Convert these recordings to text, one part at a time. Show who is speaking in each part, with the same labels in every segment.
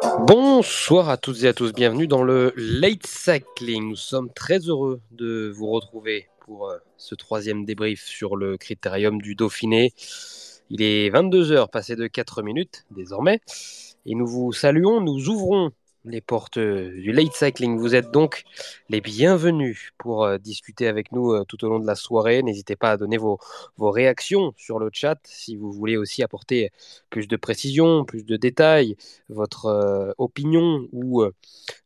Speaker 1: Bonsoir à toutes et à tous, bienvenue dans le Late Cycling. Nous sommes très heureux de vous retrouver pour euh, ce troisième débrief sur le critérium du Dauphiné. Il est 22h, passé de 4 minutes désormais, et nous vous saluons, nous ouvrons les portes euh, du late cycling. Vous êtes donc les bienvenus pour euh, discuter avec nous euh, tout au long de la soirée. N'hésitez pas à donner vos, vos réactions sur le chat si vous voulez aussi apporter plus de précision, plus de détails, votre opinion ou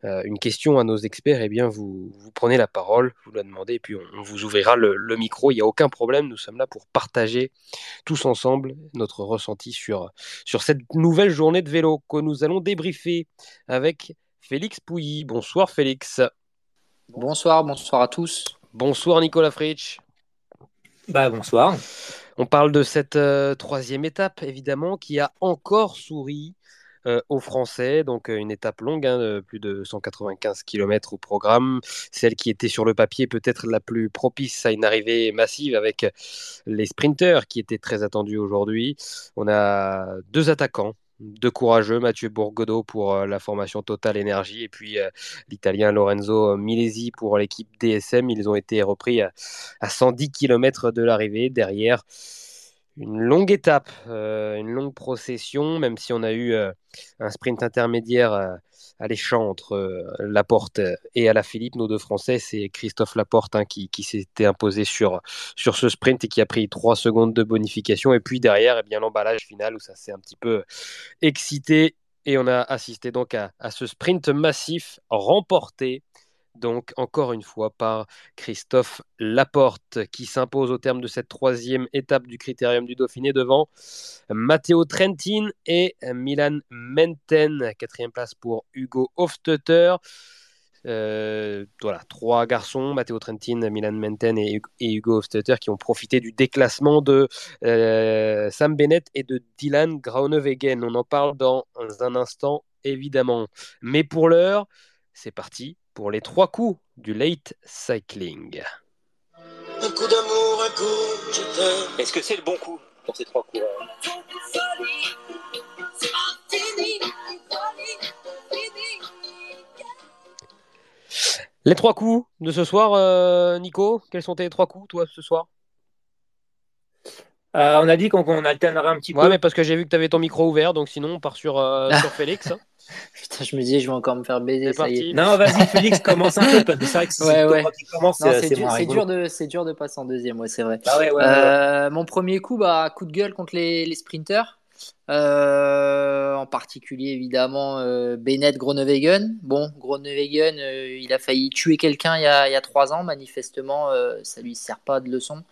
Speaker 1: une question à nos experts. Eh bien, vous, vous prenez la parole, vous la demandez et puis on, vous ouvrira le, le micro. Il n'y a aucun problème. Nous sommes là pour partager tous ensemble notre ressenti sur, sur cette nouvelle journée de vélo que nous allons débriefer avec Félix Pouilly. Bonsoir Félix.
Speaker 2: Bonsoir, bonsoir à tous.
Speaker 1: Bonsoir Nicolas Fritsch.
Speaker 3: Bah bonsoir.
Speaker 1: On parle de cette euh, troisième étape, évidemment, qui a encore souri euh, aux Français. Donc euh, une étape longue, hein, de plus de 195 km au programme. Celle qui était sur le papier peut-être la plus propice à une arrivée massive avec les sprinteurs qui étaient très attendus aujourd'hui. On a deux attaquants deux courageux, Mathieu Bourgodeau pour euh, la formation Total Énergie et puis euh, l'italien Lorenzo Milesi pour l'équipe DSM. Ils ont été repris à, 110 km de l'arrivée. Derrière, une longue étape, euh, une longue procession, même si on a eu un sprint intermédiaire alléchant entre euh, Laporte et Philippe, nos deux Français. C'est Christophe Laporte hein, qui, s'était imposé sur, sur ce sprint et qui a pris trois secondes de bonification. Et puis derrière, eh bien l'emballage final où ça s'est un petit peu excité. Et on a assisté donc à ce sprint massif remporté donc encore une fois par Christophe Laporte qui s'impose au terme de cette troisième étape du critérium du Dauphiné devant Matteo Trentin et Milan Menten. Quatrième place pour Hugo Hofstetter. Euh, voilà, trois garçons, Matteo Trentin, Milan Menten et, Hugo Hofstetter, qui ont profité du déclassement de euh, Sam Bennett et de Dylan Groenewegen. On en parle dans un instant, évidemment. Mais pour l'heure, c'est parti pour les trois coups du late cycling.
Speaker 4: Un coup d'amour, un coup,
Speaker 3: Est-ce que c'est le bon coup pour ces trois coups
Speaker 1: Les trois coups de ce soir, euh, Nico, quels sont tes trois coups, toi, ce soir?
Speaker 3: Euh, On a dit qu'on alternerait un petit
Speaker 1: peu. Ouais, mais parce que j'ai vu que tu avais ton micro ouvert, donc sinon, on part sur, euh, sur Félix.
Speaker 2: Putain, je me disais, je vais encore me faire baiser. Ça y est.
Speaker 3: Non, vas-y, Félix, commence un peu. C'est vrai que
Speaker 2: ouais, ouais. c'est dur, dur, de, dur de passer en deuxième, ouais, c'est vrai. Ah euh, mon premier coup, bah, coup de gueule contre les, les sprinters. Euh, en particulier évidemment euh, Bennett Groenewegen. Bon, Groenewegen, il a failli tuer quelqu'un il, y a, il y a trois ans, manifestement, ça lui sert pas de leçon.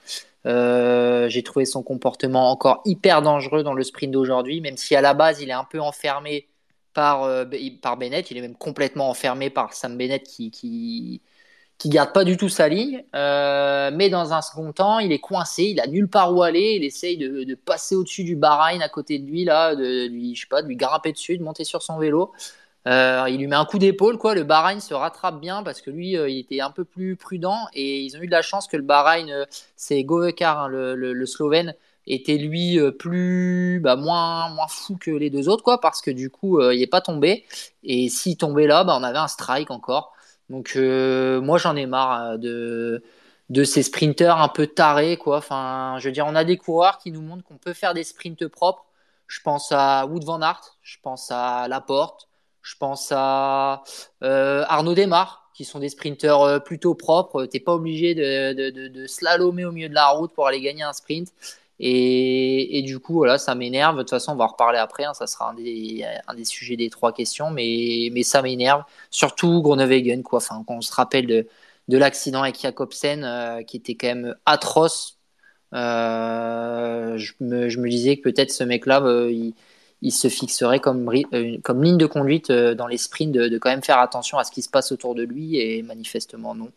Speaker 2: J'ai trouvé son comportement encore hyper dangereux dans le sprint d'aujourd'hui, même si à la base il est un peu enfermé par, euh, par Bennett. Il est même complètement enfermé par Sam Bennett qui, qui, garde pas du tout sa ligne. Euh, mais dans un second temps, il est coincé, il a nulle part où aller. Il essaye de, passer au-dessus du Bahreïn à côté de lui, là, de, je sais pas, de lui grimper dessus, de monter sur son vélo. Euh, il lui met un coup d'épaule, quoi. Le Bahreïn se rattrape bien parce que lui, il était un peu plus prudent et ils ont eu de la chance que le Bahreïn, c'est Govekar, hein, le, le, Slovène, était lui euh, plus bah, moins moins fou que les deux autres quoi parce que du coup euh, il n'est pas tombé. Et s'il tombait là bah, on avait un strike encore. Donc euh, moi j'en ai marre de de ces sprinteurs un peu tarés quoi. Enfin je veux dire on a des coureurs qui nous montrent qu'on peut faire des sprints propres. Je pense à Wood van Aert je pense à Laporte je pense à Arnaud Desmar qui sont des sprinteurs plutôt propres t'es pas obligé de, slalomer au milieu de la route pour aller gagner un sprint et, du coup, voilà, ça m'énerve. De toute façon, on va en reparler après. Hein. ça sera un des, sujets des trois questions. Mais, ça m'énerve. Surtout Groenewegen, quoi. Enfin, quand on se rappelle de, de l'accident avec Jacobsen, euh, qui était quand même atroce. Euh, je, me, disais que peut-être ce mec-là, euh, il, il, se fixerait comme, comme ligne de conduite dans les sprints de, quand même faire attention à ce qui se passe autour de lui. Et manifestement, non.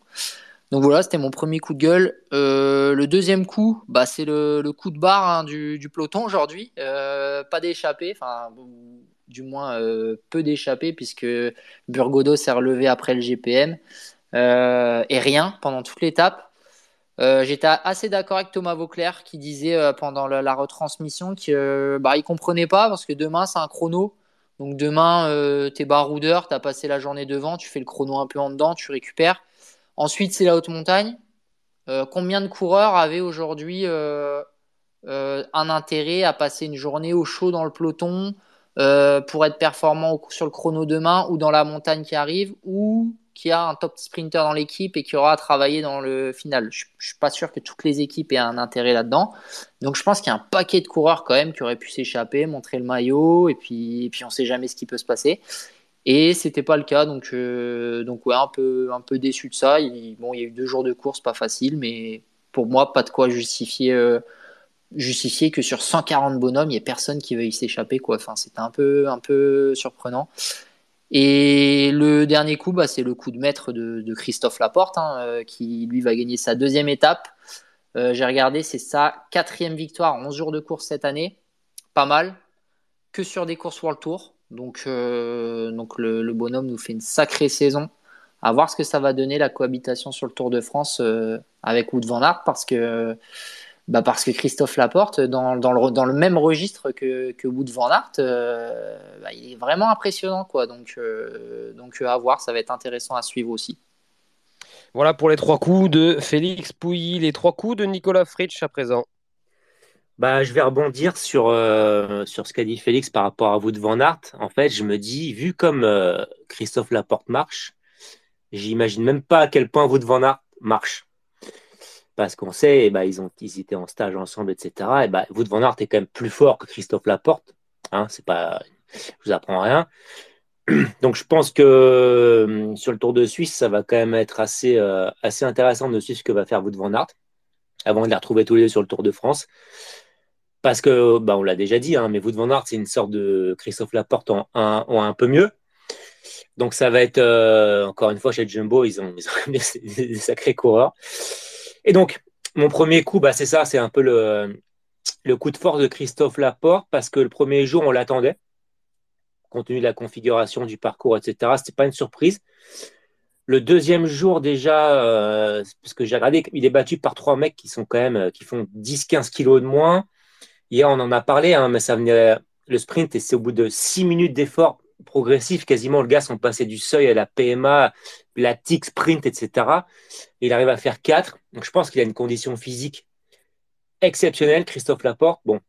Speaker 2: Donc voilà, c'était mon premier coup de gueule. Euh, le deuxième coup, bah, c'est le, coup de barre hein, du, peloton aujourd'hui. Euh, pas d'échappée, enfin, du moins euh, peu d'échappée, puisque Burgodo s'est relevé après le GPM. et rien pendant toute l'étape. J'étais assez d'accord avec Thomas Vauclair qui disait pendant la, retransmission qu'il bah, ne comprenait pas parce que demain c'est un chrono. Donc demain, euh, tu es baroudeur, tu as passé la journée devant, tu fais le chrono un peu en dedans, tu récupères. Ensuite, c'est la haute montagne. Euh, combien de coureurs avaient aujourd'hui euh, un intérêt à passer une journée au chaud dans le peloton pour être performant sur le chrono demain ou dans la montagne qui arrive ou qui a un top sprinter dans l'équipe et qui aura à travailler dans le final. Je, ne suis pas sûr que toutes les équipes aient un intérêt là-dedans. Donc je pense qu'il y a un paquet de coureurs quand même qui auraient pu s'échapper, montrer le maillot et puis et puis on sait jamais ce qui peut se passer. Et c'était pas le cas, donc euh, donc ouais un peu un peu déçu de ça. Il, bon, il y a eu deux jours de course, pas facile, mais pour moi pas de quoi justifier euh, justifier que sur 140 bonhommes, il y ait personne qui veuille s'échapper. Enfin c'était un peu un peu surprenant. Et le dernier coup, bah, c'est le coup de maître de, Christophe Laporte, hein, euh, qui lui va gagner sa deuxième étape. Euh, j'ai regardé, c'est sa quatrième victoire en 11 jours de course cette année. Pas mal. Que sur des courses World Tour. Donc, euh, donc le, bonhomme nous fait une sacrée saison. À voir ce que ça va donner la cohabitation sur le Tour de France avec Wood van Aert parce que bah parce que Christophe Laporte, dans, dans, le, dans le même registre que, que Wood Van Aert, euh, bah, il est vraiment impressionnant. Quoi. Donc, euh, donc à voir, ça va être intéressant à suivre aussi.
Speaker 1: Voilà pour les trois coups de Félix Pouilly, les trois coups de Nicolas Fritsch à présent.
Speaker 3: Bah, je vais rebondir sur, euh, sur ce qu'a dit Félix par rapport à Wood Van Aert. En fait, je me dis, vu comme Christophe Laporte marche, j'imagine même pas à quel point Wood Van Aert marche parce qu'on sait, eh ben, ils, ont, ils étaient en stage ensemble, etc. Et eh ben, Wout van est quand même plus fort que Christophe Laporte. Hein, c'est pas, vous apprends rien. Donc je pense que euh, sur le Tour de Suisse, ça va quand même être assez, euh, intéressant de suivre ce que va faire Wout van Aert avant de les retrouver tous les deux sur le Tour de France. Parce que, bah, on l'a déjà dit, hein, mais Wout van Aert, c'est une sorte de Christophe Laporte en, un peu mieux. Donc ça va être, euh, encore une fois, chez Jumbo, ils ont, ils des, sacrés coureurs. Et donc, mon premier coup, bah, c'est ça, c'est un peu le, coup de force de Christophe Laporte, parce que le premier jour, on l'attendait, compte tenu de la configuration du parcours, etc. Ce n'était pas une surprise. Le deuxième jour, déjà, euh, parce que j'ai regardé, il est battu par trois mecs qui sont quand même, euh, qui font 10-15 kilos de moins. Hier, on en a parlé, hein, mais ça venait, le sprint, et c'est au bout de six minutes d'effort progressif, quasiment, le gars sont passés du seuil à la PMA, la TIC sprint, etc. Il arrive à faire 4. Donc je pense qu'il a une condition physique exceptionnelle, Christophe Laporte. Bon.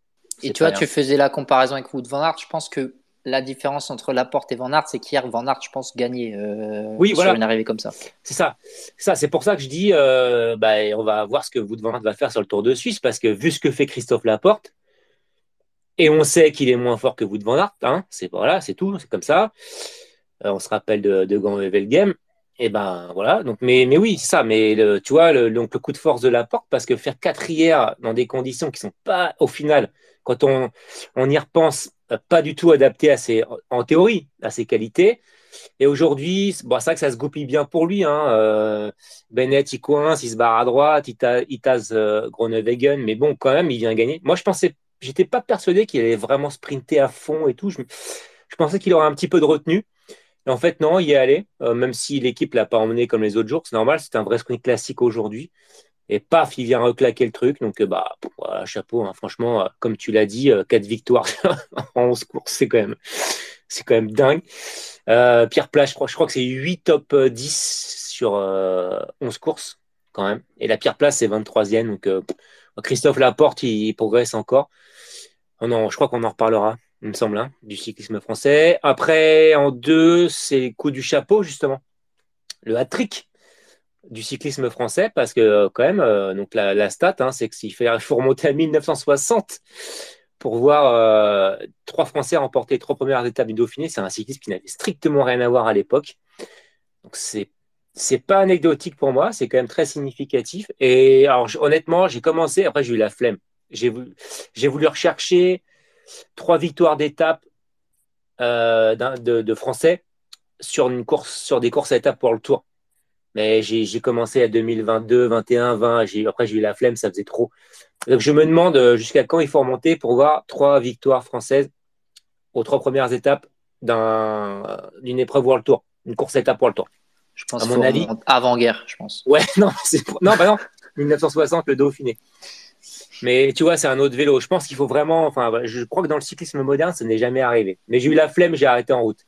Speaker 2: Et tu vois, tu faisais la comparaison avec Wood Van Aert. Je pense que la différence entre Laporte et Van Aert, c'est qu'hier, Van Aert, je pense, gagnait euh, oui, sur une arrivée comme ça.
Speaker 3: C'est ça. ça. C'est pour ça que je dis, euh, bah, on va voir ce que Wood Van Aert va faire sur le Tour de Suisse, parce que vu ce que fait Christophe Laporte, et on sait qu'il est moins fort que Wood Van Aert, hein, c'est voilà, c'est tout, c'est comme ça. Euh, on se rappelle de, de Gant Game. Et ben voilà. Donc, mais, mais oui, ça. Mais le, tu vois, le, donc le coup de force de la porte, parce que faire quatrième dans des conditions qui sont pas, au final, quand on, on y repense, euh, pas du tout adapté à ses, en théorie, à ses qualités. Et aujourd'hui, bon, c'est vrai que ça se goupille bien pour lui. Hein. Euh, Bennett, il coince, il se barre à droite, il, tase euh, mais bon, quand même, il vient gagner. Moi, je pensais, j'étais pas persuadé qu'il allait vraiment sprinter à fond et tout. Je, pensais qu'il aurait un petit peu de retenue en fait, non, il est allé, euh, même si l'équipe l'a pas emmené comme les autres jours, c'est normal, c'est un vrai sprint classique aujourd'hui. Et paf, il vient reclaquer le truc. Donc, euh, bah, chapeau, hein. franchement, euh, comme tu l'as dit, quatre victoires en 11 courses, c'est quand même, c'est quand même dingue. Pierre Plage, je crois, je crois que c'est 8 top 10 sur 11 courses, quand même. Et la Pierre Place, c'est 23e. Donc, Christophe Laporte, il, progresse encore. Oh je crois qu'on en reparlera il me semble, hein, du cyclisme français. Après, en deux, c'est le coup du chapeau, justement. Le hat-trick du cyclisme français, parce que euh, quand même, euh, donc la, stat, hein, c'est qu'il faut remonter à 1960 pour voir euh, trois Français remporter trois premières étapes du Dauphiné. C'est un cyclisme qui n'avait strictement rien à voir à l'époque. Donc c'est c'est pas anecdotique pour moi, c'est quand même très significatif. Et alors honnêtement, j'ai commencé, après j'ai eu la flemme. J'ai voulu, rechercher trois victoires d'étape euh, de, Français sur une course, sur des courses à étapes pour le Tour. Mais j'ai commencé à 2022, 21, 20. Après, j'ai eu la flemme, ça faisait trop. Donc, je me demande euh, jusqu'à quand il faut remonter pour voir trois victoires françaises aux trois premières étapes d'une épreuve World Tour, une course à étapes pour le Tour.
Speaker 2: Je pense à mon avis. Avant-guerre, je pense.
Speaker 3: Ouais, non, non, bah non. 1960, le Dauphiné. Mais tu vois, c'est un autre vélo. Je pense qu'il faut vraiment. Enfin, je crois que dans le cyclisme moderne, ça n'est jamais arrivé. Mais j'ai eu la flemme, j'ai arrêté en route.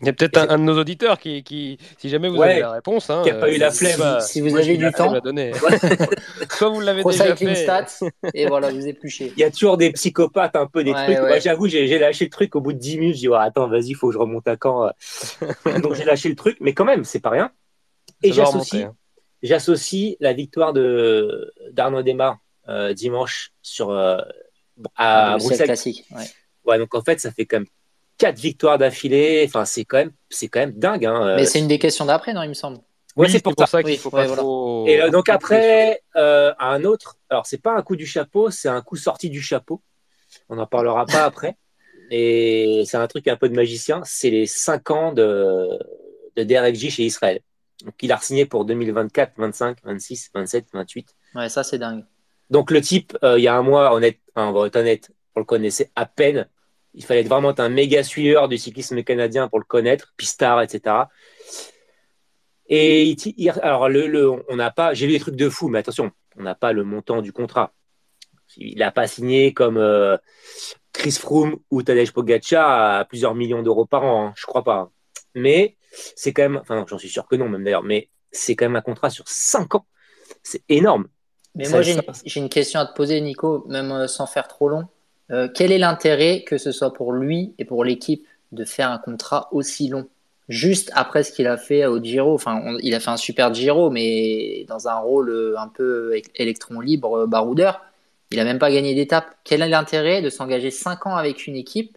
Speaker 1: Il y a peut-être un, de nos auditeurs qui, qui si jamais vous avez la réponse, hein,
Speaker 3: qui n'a pas eu la flemme.
Speaker 2: Si, vous avez du temps,
Speaker 1: soit vous l'avez déjà fait.
Speaker 2: Stats, et voilà, vous épluchez.
Speaker 3: Il y a toujours des psychopathes, un peu des trucs. Moi, j'avoue, j'ai lâché le truc au bout de 10 minutes. Je dis, attends, vas-y, il faut que je remonte à quand. Euh. Donc j'ai lâché le truc, mais quand même, c'est pas rien. Et j'associe, hein. j'associe la victoire de d'Arnaud Desmar euh, dimanche sur euh, à Bruxelles.
Speaker 2: Classique.
Speaker 3: Ouais. donc en fait, ça fait quand même quatre victoires d'affilée. Enfin, c'est quand même, c'est quand même dingue. Hein.
Speaker 2: Mais c'est une des questions d'après, non Il me semble.
Speaker 3: Oui, c'est pour, ça qu'il faut pas trop... Et euh, donc après, un autre. Alors c'est pas un coup du chapeau, c'est un coup sorti du chapeau. On n'en parlera pas après. Et c'est un truc un peu de magicien. C'est les cinq ans de, de Derek J chez Israël. Donc il a signé pour 2024, 25, 26, 27, 28.
Speaker 2: Ouais, ça c'est dingue.
Speaker 3: Donc le type, euh, il y a un mois, honnête, on va être honnête, on le connaissait à peine. Il fallait être vraiment un méga suiveur du cyclisme canadien pour le connaître, pistard, etc. Et alors on n'a pas, j'ai lu des trucs de fou, mais attention, on n'a pas le montant du contrat. Il n'a pas signé comme euh, Chris Froome ou Tadej Pogacar à plusieurs millions d'euros par an, hein, je crois pas. Mais c'est quand même, enfin j'en suis sûr que non même d'ailleurs, mais c'est quand même un contrat sur 5 ans. C'est énorme.
Speaker 2: Mais moi, j'ai une, question à te poser, Nico, même euh, sans faire trop long. Euh, quel est l'intérêt, que ce soit pour lui et pour l'équipe, de faire un contrat aussi long? Juste après ce qu'il a fait au Giro, enfin, il a fait un super Giro, mais dans un rôle euh, un peu électron libre, baroudeur. Il n'a même pas gagné d'étape. Quel est l'intérêt de s'engager 5 ans avec une équipe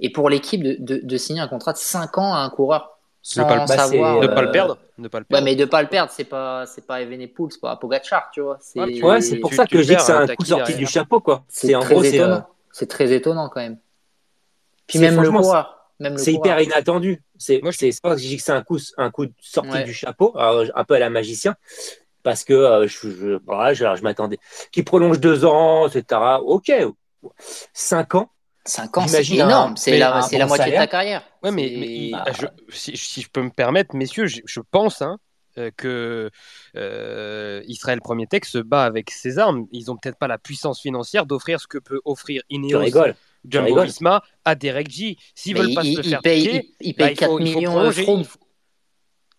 Speaker 2: et pour l'équipe de, de, signer un contrat de 5 ans à un coureur?
Speaker 1: Sans pas savoir. Ne pas le perdre. Ne pas le
Speaker 2: perdre. Ouais, mais de pas le perdre, c'est pas, c'est pas Evenepoel, c'est pas Pogacar, tu vois.
Speaker 3: C'est, ouais, c'est pour ça que je dis que c'est un coup sorti du chapeau, quoi.
Speaker 2: C'est, très étonnant. Euh, c'est très étonnant quand même. Puis même le coureur.
Speaker 3: C'est hyper inattendu. C'est, pas que je dis que c'est un coup, un coup sorti du chapeau, un peu à la magicien, parce que euh, je, je, je, je m'attendais. Qui prolonge deux ans, etc. Ok, cinq ans.
Speaker 2: 5 ans, c'est énorme. C'est la, la moitié de ta carrière.
Speaker 1: Ouais, mais, bah, si, je peux me permettre, messieurs, je, pense hein, euh, que euh, Israël Premier Tech se bat avec ses armes. Ils n'ont peut-être pas la puissance financière d'offrir ce que peut offrir Ineos. Jumbo Visma à Derek G. S'ils veulent pas se le faire
Speaker 2: payer, ils, payent 4 bah, millions d'euros.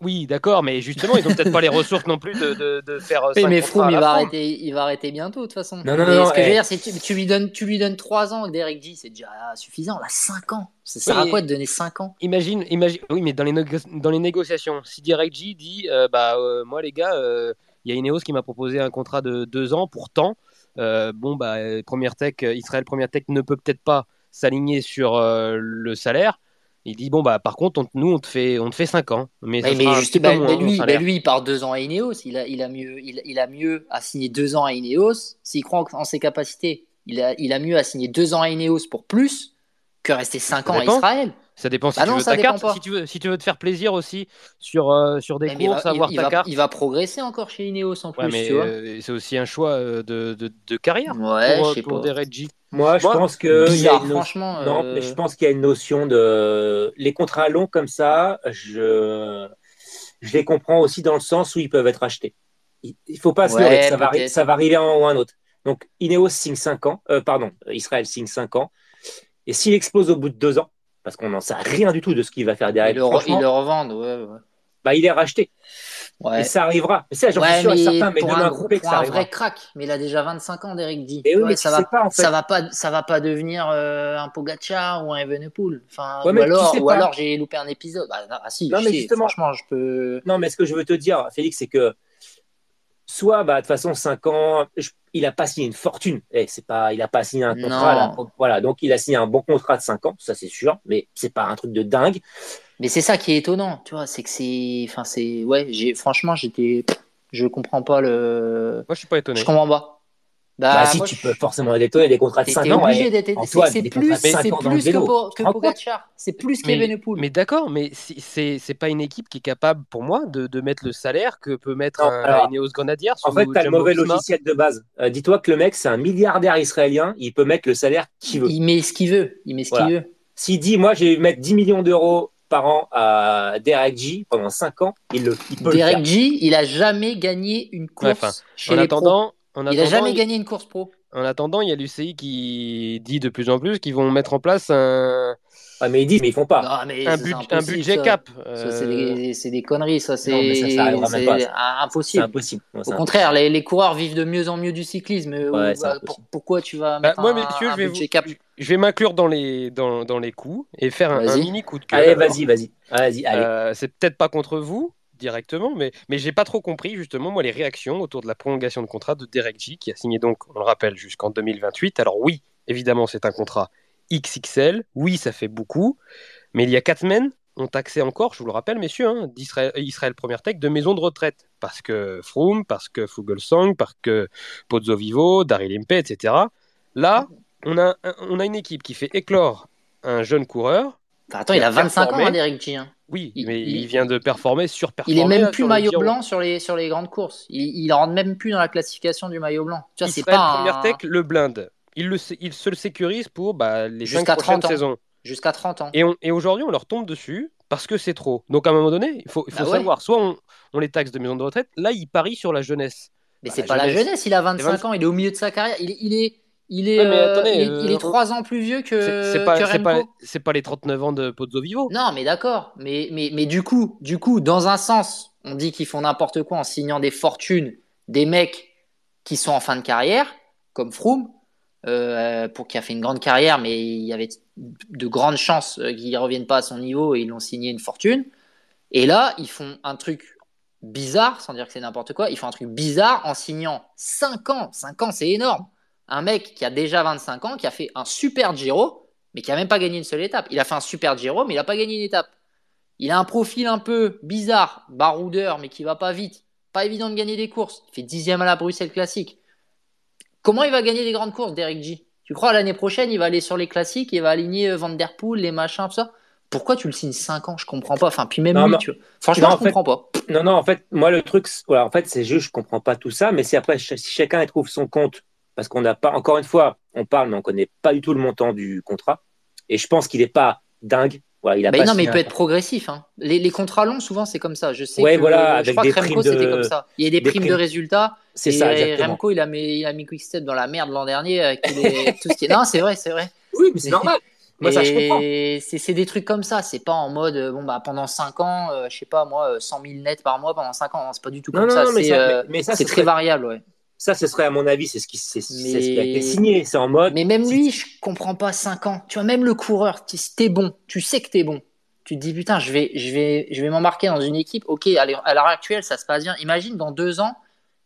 Speaker 1: Oui, d'accord, mais justement, ils n'ont peut-être pas les ressources non plus de, de, de faire. Oui,
Speaker 2: mais Froome, il va, arrêter, il va arrêter bientôt, de toute façon. Non, non, non. Ce que je veux dire, c'est que tu, lui donnes, tu lui donnes 3 ans, Derek G, c'est déjà suffisant. Là, 5 ans. Ça sert à quoi de donner 5 ans?
Speaker 1: Imagine, imagine, oui, mais dans les, dans les négociations, si Derek G dit, euh, bah, euh, moi, les gars, euh, il y a Ineos qui m'a proposé un contrat de 2 ans pour temps. bon, bah, Première Tech, Israël Première Tech ne peut peut-être pas s'aligner sur le salaire. Il dit bon bah par contre nous on te fait on te fait 5 ans. Mais, mais,
Speaker 2: juste, bah, lui, bah, lui il part 2 ans à Ineos. Il a, il a mieux il, il a mieux à signer 2 ans à Ineos. S'il croit en ses capacités il a, il a mieux à signer 2 ans à Ineos pour plus que rester 5 ans à Israël.
Speaker 1: Ça dépend si bah tu veux ta carte, si tu veux, si tu veux te faire plaisir aussi sur, euh, sur des courses, avoir ta carte.
Speaker 2: Il va progresser encore chez Ineos en plus.
Speaker 1: Euh, c'est aussi un choix euh, de, de, de carrière
Speaker 2: ouais,
Speaker 1: pour, pour des
Speaker 3: Reggie. Moi, je pense que y a une franchement. Non, mais je pense qu'il y a une notion de les contrats longs comme ça. Je je les comprends aussi dans le sens où ils peuvent être achetés. Il, ne faut pas se leurrer, ça va, ça va arriver un ou un autre. Donc Ineos signe 5 ans, pardon, Israël signe 5 ans. Et s'il explose au bout de 2 ans, parce qu'on n'en sait rien du tout de ce qu'il va faire derrière. Ils
Speaker 2: le, le revendent, ouais,
Speaker 3: Bah, il est racheté. Ouais. Et ça arrivera. Mais ça, j'en suis sûr et certain, mais
Speaker 2: pour un, groupe, pour un vrai crack. Mais il a déjà 25 ans, Derek D. Et oui, mais ça va, pas, en fait. ça va pas, ça va pas devenir euh, un Pogacar ou un Evenepoel. Enfin, ou alors, ou alors j'ai loupé un épisode. Bah, ah, si, non, mais justement, franchement, je peux.
Speaker 3: Non, mais ce que je veux te dire, Félix, c'est que soit, bah, de toute façon, 5 ans, il n'a pas signé une fortune. Eh, c'est pas, il n'a pas signé un contrat. voilà, donc il a signé un bon contrat de 5 ans, ça c'est sûr, mais c'est pas un truc de dingue.
Speaker 2: Mais c'est ça qui est étonnant, tu vois, c'est que c'est. Enfin, c'est. Ouais, j'ai... franchement, j'étais. Je comprends pas le.
Speaker 1: Moi, je suis pas étonné.
Speaker 2: Je comprends pas.
Speaker 3: Bah, bah si, tu peux forcément détonner des contrats de 5 ans.
Speaker 2: obligé d'être. C'est plus, c'est plus que, que Pogacar. C'est plus qu'Evenepoel.
Speaker 1: Mais d'accord, mais c'est pas une équipe qui est capable, pour moi, de, de mettre le salaire que peut mettre un Ineos Grenadiers.
Speaker 3: En fait, tu as le mauvais logiciel de base. Euh, dis-toi que le mec, c'est un milliardaire israélien. Il peut mettre le salaire qu'il veut.
Speaker 2: Il met ce qu'il veut. Il met ce qu'il veut.
Speaker 3: S'il dit, moi, je vais mettre 10 millions d'euros par an à Derek G pendant 5 ans, il, le, il peut
Speaker 2: Derek G, il a jamais gagné une course chez
Speaker 1: en attendant,
Speaker 2: il n'a jamais gagné une course pro.
Speaker 1: En attendant, il y a l'UCI qui dit de plus en plus qu'ils vont mettre en place un.
Speaker 3: Ah, mais ils disent, mais ils font pas.
Speaker 1: un, budget cap.
Speaker 2: c'est des, conneries, ça. C'est impossible.
Speaker 3: impossible.
Speaker 2: Au contraire, les, coureurs vivent de mieux en mieux du cyclisme. Bah, pourquoi tu vas bah, mettre moi, un, un budget cap
Speaker 1: je vais m'inclure dans les, dans, dans, les coups et faire un, mini coup de cœur.
Speaker 3: Allez, vas-y, vas-y. vas-y
Speaker 1: euh, c'est peut-être pas contre vous directement, mais, mais j'ai pas trop compris justement moi les réactions autour de la prolongation de contrat de Derek G, qui a signé donc, on le rappelle, jusqu'en 2028. Alors oui, évidemment, c'est un contrat XXL. Oui, ça fait beaucoup. Mais il y a quatre semaines, on taxait encore, je vous le rappelle, messieurs, hein, d'Israël Israël Première Tech de maisons de retraite. Parce que Froome, parce que Fugelsang, parce que Pozzo Vivo, Daryl Impey, etc. Là, on a, on a une équipe qui fait éclore un jeune coureur.
Speaker 2: attends, il a 25 ans, hein, Derek G. Hein.
Speaker 1: Oui, mais il, vient de performer, surperformer.
Speaker 2: Il est même plus maillot blanc sur les, sur les grandes courses. Il, ne rentre même plus dans la classification du maillot blanc.
Speaker 1: Tu vois, c'est pas Première Tech le blinde. Il, le, se le sécurise pour bah, les 5 prochaines saisons.
Speaker 2: Jusqu'à 30 ans.
Speaker 1: Et, et aujourd'hui, on leur tombe dessus parce que c'est trop. Donc à un moment donné, il faut, il faut bah savoir, soit on, on, les taxe de maison de retraite, là, il parie sur la jeunesse.
Speaker 2: Mais bah, c'est pas la jeunesse, il a 25 ans, il est au milieu de sa carrière. Il, il est il est, euh, il, est 3 euh, ans plus vieux que.
Speaker 1: C'est pas, pas, pas, les 39 ans de Pozzo Vivo.
Speaker 2: Non, mais d'accord. Mais, mais, mais du coup, du coup, dans un sens, on dit qu'ils font n'importe quoi en signant des fortunes des mecs qui sont en fin de carrière, comme Froome, euh, pour qui a fait une grande carrière, mais il y avait de grandes chances qu'il ne revienne pas à son niveau et ils l'ont signé une fortune. Et là, ils font un truc bizarre, sans dire que c'est n'importe quoi, ils font un truc bizarre en signant 5 ans. 5 ans, c'est énorme un mec qui a déjà 25 ans, qui a fait un super Giro, mais qui a même pas gagné une seule étape. Il a fait un super Giro, mais il n'a pas gagné une étape. Il a un profil un peu bizarre, baroudeur, mais qui va pas vite. Pas évident de gagner des courses. Il fait dixième à la Bruxelles Classique. Comment il va gagner des grandes courses, Derek G Tu crois l'année prochaine, il va aller sur les classiques, il va aligner euh, Van Der Poel, les machins, tout ça? Pourquoi tu le signes 5 ans? Je comprends pas. Enfin, puis même lui, tu Franchement, je comprends pas.
Speaker 3: Non, non, en fait, moi, le truc, voilà, en fait, c'est juste, je comprends pas tout ça, mais c'est après, si chacun trouve son compte parce qu'on n'a pas, encore une fois, on parle, mais on connaît pas du tout le montant du contrat. Et je pense qu'il n'est pas dingue. Voilà, il a
Speaker 2: bah non, mais il peut être progressif. Hein. Les, contrats longs, souvent, c'est comme ça. Je sais
Speaker 3: ouais, voilà,
Speaker 2: je crois que Remco, c'était comme ça. Il y a des, primes, de résultats.
Speaker 3: C'est ça,
Speaker 2: exactement. Remco, il a mis, il a mis Quickstep dans la merde l'an dernier. Avec tout ce qui est... Non, c'est vrai, c'est vrai.
Speaker 3: Oui, mais c'est normal. Moi, ça, je comprends.
Speaker 2: C'est des trucs comme ça. C'est pas en mode, bon, bah, pendant 5 ans, euh, je sais pas, moi, 100 000 nets par mois pendant 5 ans. C'est pas du tout comme ça. C'est très variable, ouais.
Speaker 3: Ça, ce serait à mon avis, c'est ce qui, c'est, ce qui a été signé. C'est en mode.
Speaker 2: Mais même lui, je comprends pas 5 ans. Tu vois, même le coureur, si t'es bon, tu sais que t'es bon. Tu te dis putain, je vais, je vais, je vais m'embarquer dans une équipe. Ok, à l'heure actuelle, ça se passe bien. Imagine dans deux ans,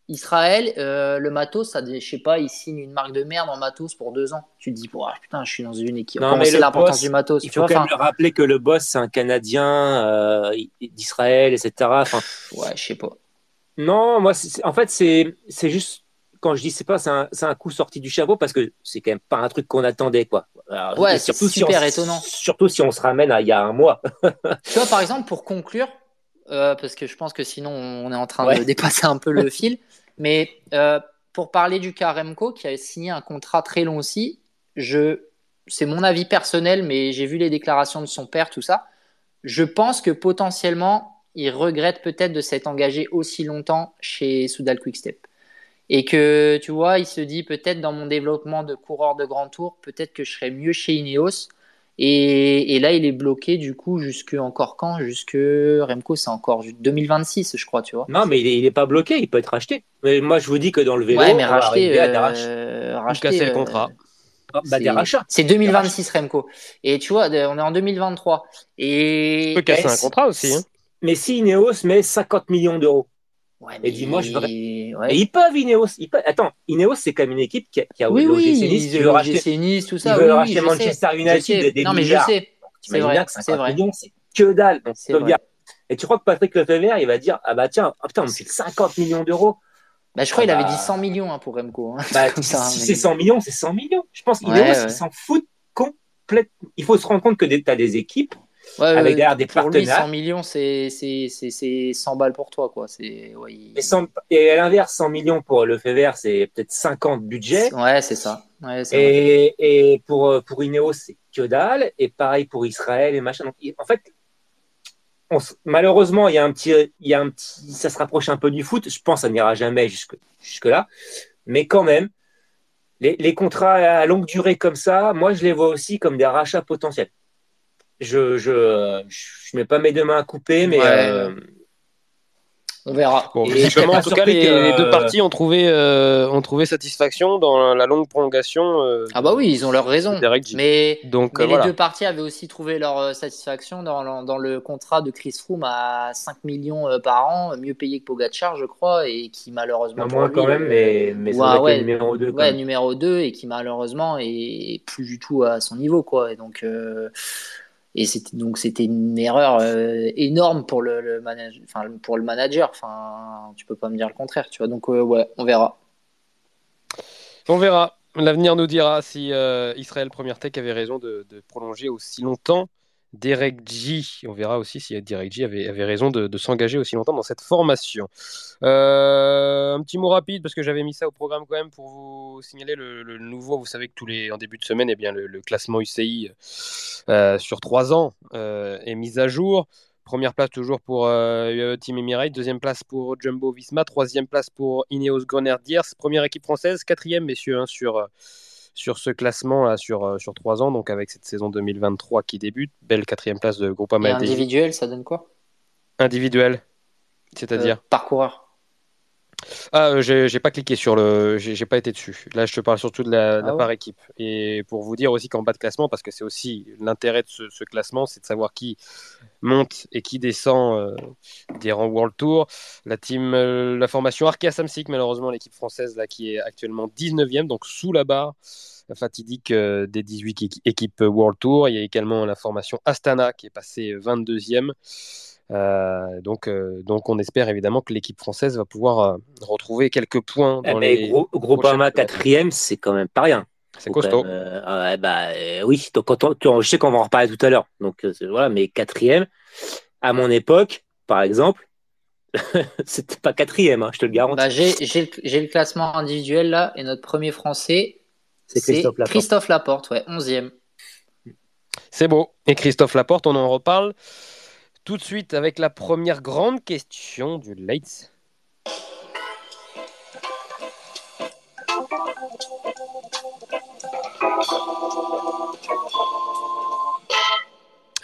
Speaker 2: Israël, euh, le matos, ça, je sais pas, il signe une marque de merde en matos pour deux ans. Tu te dis, putain, je suis dans une équipe.
Speaker 3: Non, mais c'est l'importance du matos. Il faut quand même rappeler que le boss, c'est un Canadien euh, d'Israël, etc. Enfin,
Speaker 2: ouais, je sais pas.
Speaker 3: Non, moi, en fait, c'est juste quand je dis c'est pas, c'est un, un, coup sorti du chapeau parce que c'est quand même pas un truc qu'on attendait, quoi.
Speaker 2: ouais, c'est super étonnant.
Speaker 3: Surtout si on se ramène à il y a un mois.
Speaker 2: tu vois, par exemple, pour conclure, euh, parce que je pense que sinon on est en train de dépasser un peu le fil, mais euh, pour parler du cas Remco qui a signé un contrat très long aussi, je, c'est mon avis personnel, mais j'ai vu les déclarations de son père, tout ça. Je pense que potentiellement il regrette peut-être de s'être engagé aussi longtemps chez Soudal Quickstep. Et que, tu vois, il se dit peut-être dans mon développement de coureur de grand tour, peut-être que je serais mieux chez Ineos. Et, là, il est bloqué du coup jusque encore quand? Jusque Remco, c'est encore 2026, je crois, tu vois.
Speaker 3: Non, mais il n'est pas bloqué, il peut être racheté. Mais moi, je vous dis que dans le vélo,
Speaker 2: ouais, mais racheter, euh, racheter
Speaker 1: casser le contrat.
Speaker 3: Euh, bah,
Speaker 2: c'est 2026 Remco. Et tu vois, on est en 2023. Et...
Speaker 1: Tu peux casser un contrat aussi. Hein
Speaker 3: mais si Ineos met 50 millions d'euros, et dis-moi, je Et ils peuvent, Ineos. Attends, Ineos, c'est comme une équipe qui a, qui a
Speaker 2: oui, oui, Nice, il veut racheter, nice, tout ça.
Speaker 3: Ils veulent racheter Manchester United des
Speaker 2: Non, mais je sais. C'est vrai.
Speaker 3: C'est vrai. C'est que dalle. Et tu crois que Patrick Lefebvre, il va dire Ah bah tiens, oh, putain, on me fait 50 millions d'euros.
Speaker 2: Bah, je crois qu'il ah avait dit 100 bah. millions hein, pour Remco. Hein,
Speaker 3: bah, si c'est 100 millions, c'est 100 millions. Je pense qu'Ineos, ils s'en foutent complètement. Il faut se rendre compte que tu as des équipes avec derrière des pour partenaires.
Speaker 2: Lui, 100 millions, c'est 100 balles pour toi. Quoi. Ouais,
Speaker 3: et à l'inverse, 100 millions pour le fait vert, c'est peut-être 50 budget.
Speaker 2: Ouais, c'est ça. Ouais,
Speaker 3: et, et, pour, pour Ineos, c'est que dalle. Et pareil pour Israël et machin. Donc, en fait, on, malheureusement, il y, a un petit, il y a un petit, ça se rapproche un peu du foot. Je pense que ça n'ira jamais jusque, jusque là. Mais quand même, les, contrats à longue durée comme ça, moi, je les vois aussi comme des rachats potentiels. Je je, je, mets pas mes deux mains à couper, mais euh,
Speaker 2: on verra.
Speaker 1: en tout cas, les, deux parties ont trouvé, euh, ont trouvé satisfaction dans la longue prolongation. Euh,
Speaker 2: ah bah oui, ils ont leur raison. Mais, Donc, les deux parties avaient aussi trouvé leur satisfaction dans, dans, le contrat de Chris Froome à 5 millions par an, mieux payé que Pogacar, je crois, et qui malheureusement.
Speaker 3: moins quand même, mais, mais
Speaker 2: ouais, numéro 2. Ouais, numéro 2, et qui malheureusement est plus du tout à son niveau, quoi. Et donc. Et donc c'était une erreur euh, énorme pour le, manager, enfin pour le manager. Enfin, tu peux pas me dire le contraire, tu vois. Donc euh, ouais, on verra.
Speaker 1: On verra. L'avenir nous dira si euh, Israël Première Tech avait raison de, prolonger aussi longtemps Derek G. On verra aussi si Derek G avait, avait raison de, s'engager aussi longtemps dans cette formation. Euh, un petit mot rapide parce que j'avais mis ça au programme quand même pour vous signaler le, nouveau. Vous savez que tous les en début de semaine, eh bien le, classement UCI euh, sur trois ans euh, est mis à jour. Première place toujours pour Team Emirates, deuxième place pour Jumbo Visma, troisième place pour Ineos Grenadiers, première équipe française, quatrième messieurs hein, sur sur ce classement là sur, euh, sur 3 ans, donc avec cette saison 2023 qui débute. Belle quatrième place de Groupama.
Speaker 2: Et individuel, ça donne quoi?
Speaker 1: Individuel, c'est-à-dire
Speaker 2: euh, Parcoureur.
Speaker 1: Ah, euh, j'ai pas cliqué sur le. J'ai pas été dessus. Là, je te parle surtout de la, ah par équipe. Et pour vous dire aussi qu'en bas de classement, parce que c'est aussi l'intérêt de ce, classement, c'est de savoir qui monte et qui descend des rangs World Tour. La team, la formation Arkea Samsic, malheureusement, l'équipe française là, qui est actuellement 19e, donc sous la barre fatidique euh, des 18 équipes World Tour. Il y a également la formation Astana qui est passée 22e. Euh, donc, euh, donc, on espère évidemment que l'équipe française va pouvoir retrouver quelques points.
Speaker 3: Dans eh, les gros, Groupama quatrième, c'est quand même pas rien.
Speaker 1: C'est costaud.
Speaker 3: Ah bah, oui, donc quand je sais qu'on va en reparler tout à l'heure. Donc voilà, mais quatrième, à mon époque, par exemple, c'était pas quatrième, hein, je te le garantis.
Speaker 2: Bah, j'ai le classement individuel là, et notre premier français, c'est Christophe Laporte. Christophe Laporte, ouais, 11e.
Speaker 1: C'est beau. Et Christophe Laporte, on en reparle tout de suite avec la première grande question du Lights.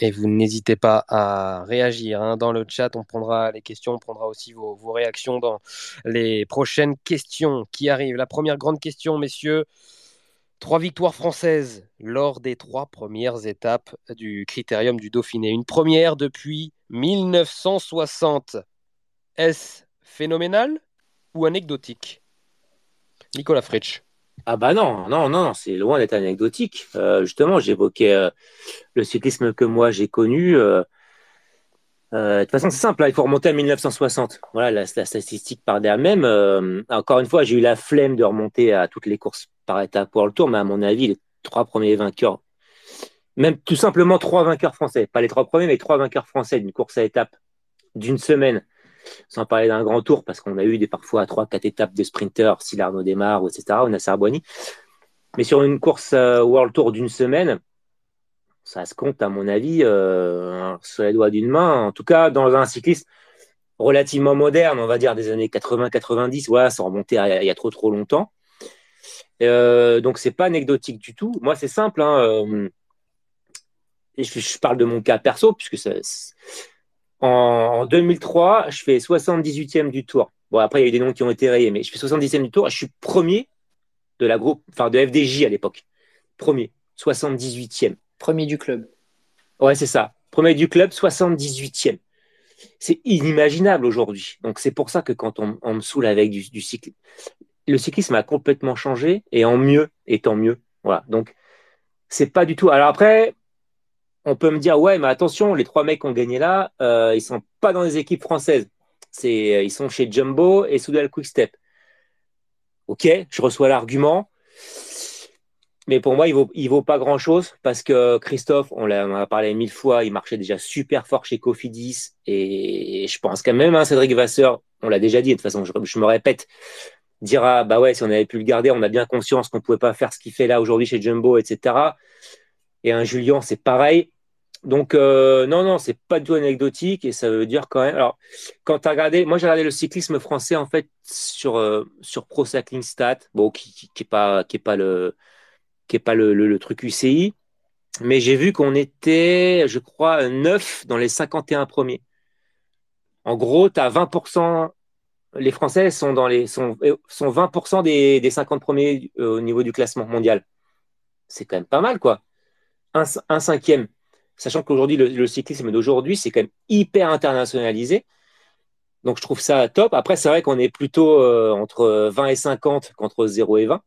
Speaker 1: Et vous n'hésitez pas à réagir hein. dans le chat. On prendra les questions, on prendra aussi vos, vos, réactions dans les prochaines questions qui arrivent. La première grande question, messieurs, Trois victoires françaises lors des trois premières étapes du Critérium du Dauphiné. Une première depuis 1960. Est-ce phénoménal ou anecdotique? Nicolas Fritsch.
Speaker 3: Ah bah non, non, non, c'est loin d'être anecdotique. Euh, justement, j'évoquais euh, le cyclisme que moi j'ai connu. Euh, de toute façon, c'est simple, il faut remonter à 1960. Voilà, la, statistique par d'elle-même. encore une fois, j'ai eu la flemme de remonter à toutes les courses par étape pour le tour, mais à mon avis, les trois premiers vainqueurs, même tout simplement trois vainqueurs français, pas les trois premiers, mais trois vainqueurs français d'une course à étapes d'une semaine, sans parler d'un grand tour, parce qu'on a eu des parfois trois, quatre étapes de sprinters, si l'Arnaud démarre, etc., on a Sarboni. Mais sur une course euh, World Tour d'une semaine, ça se compte, à mon avis, euh, sur les doigts d'une main. En tout cas, dans un cyclisme relativement moderne, on va dire des années 80-90, voilà, sans remonter il y a trop trop longtemps. Euh, donc c'est pas anecdotique du tout. Moi c'est simple. Hein, euh, je, parle de mon cas perso puisque ça, en, 2003 je fais 78e du tour. Bon après il y a eu des noms qui ont été rayés, mais je fais 70e du tour. Et je suis premier de la groupe, enfin de FDJ à l'époque. Premier, 78e.
Speaker 2: Premier du club.
Speaker 3: Ouais c'est ça. Premier du club, 78e. C'est inimaginable aujourd'hui. Donc c'est pour ça que quand on, me saoule avec du, du cycle, le cyclisme a complètement changé et en mieux, étant mieux. Voilà. Donc, c'est pas du tout. Alors après, on peut me dire, ouais, mais attention, les trois mecs qui ont gagné là, euh, ils sont pas dans les équipes françaises. C'est, ils sont chez Jumbo et Soudal Quickstep. Ok, je reçois l'argument. Mais pour moi, il vaut, il vaut pas grand chose parce que Christophe, on l'a, a parlé mille fois, il marchait déjà super fort chez Cofidis et je pense quand même, hein, Cédric Vasseur, on l'a déjà dit, de toute façon, je me répète, dira bah ouais si on avait pu le garder on a bien conscience qu'on pouvait pas faire ce qu'il fait là aujourd'hui chez Jumbo etc et un Julien c'est pareil Donc, euh, non, non, c'est pas du tout anecdotique et ça veut dire quand même. Alors, quand tu as regardé, moi j'ai regardé le cyclisme français en fait sur, euh, sur Pro Cycling Stat, bon, qui n'est pas, pas, le, pas le, le, truc UCI, mais j'ai vu qu'on était, je crois, 9 dans les 51 premiers. En gros, tu as 20%, les Français sont, dans les, sont, sont 20% des, des 50 premiers euh, au niveau du classement mondial. C'est quand même pas mal, quoi. Un, un cinquième sachant qu'aujourd'hui, le, cyclisme d'aujourd'hui, c'est quand même hyper internationalisé. Donc, je trouve ça top. Après, c'est vrai qu'on est plutôt euh, entre 20 et 50 qu'entre 0 et 20.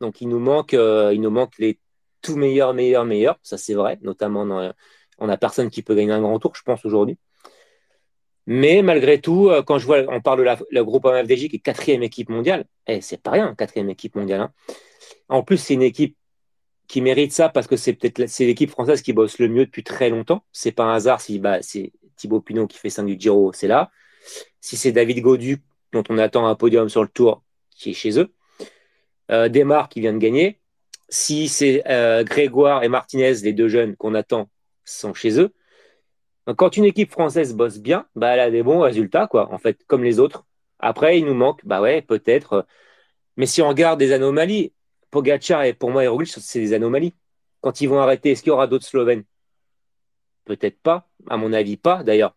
Speaker 3: Donc, il nous manque, euh, il nous manque les tout meilleurs, meilleurs, meilleurs. Ça, c'est vrai. Notamment, dans, on n'a personne qui peut gagner un grand tour, je pense, aujourd'hui. Mais malgré tout, euh, quand je vois, on parle de la, groupe AMFDJ qui est quatrième équipe mondiale, eh, c'est pas rien, quatrième équipe mondiale. Hein. En plus, c'est une équipe qui mérite ça parce que c'est peut-être c'est l'équipe française qui bosse le mieux depuis très longtemps. C'est pas un hasard si bah, c'est Thibaut Pinot qui fait 5 du Giro, c'est là. Si c'est David Godu, dont on attend un podium sur le tour, qui est chez eux. Euh, Desmar qui vient de gagner. Si c'est euh, Grégoire et Martinez, les deux jeunes qu'on attend, sont chez eux. Quand une équipe française bosse bien, bah, elle a des bons résultats, quoi, en fait, comme les autres. Après, il nous manque, bah ouais, peut-être. Mais si on regarde des anomalies, Pogacar et pour moi Roglic, c'est des anomalies. Quand ils vont arrêter, est-ce qu'il y aura d'autres Slovènes? Peut-être pas, à mon avis pas d'ailleurs.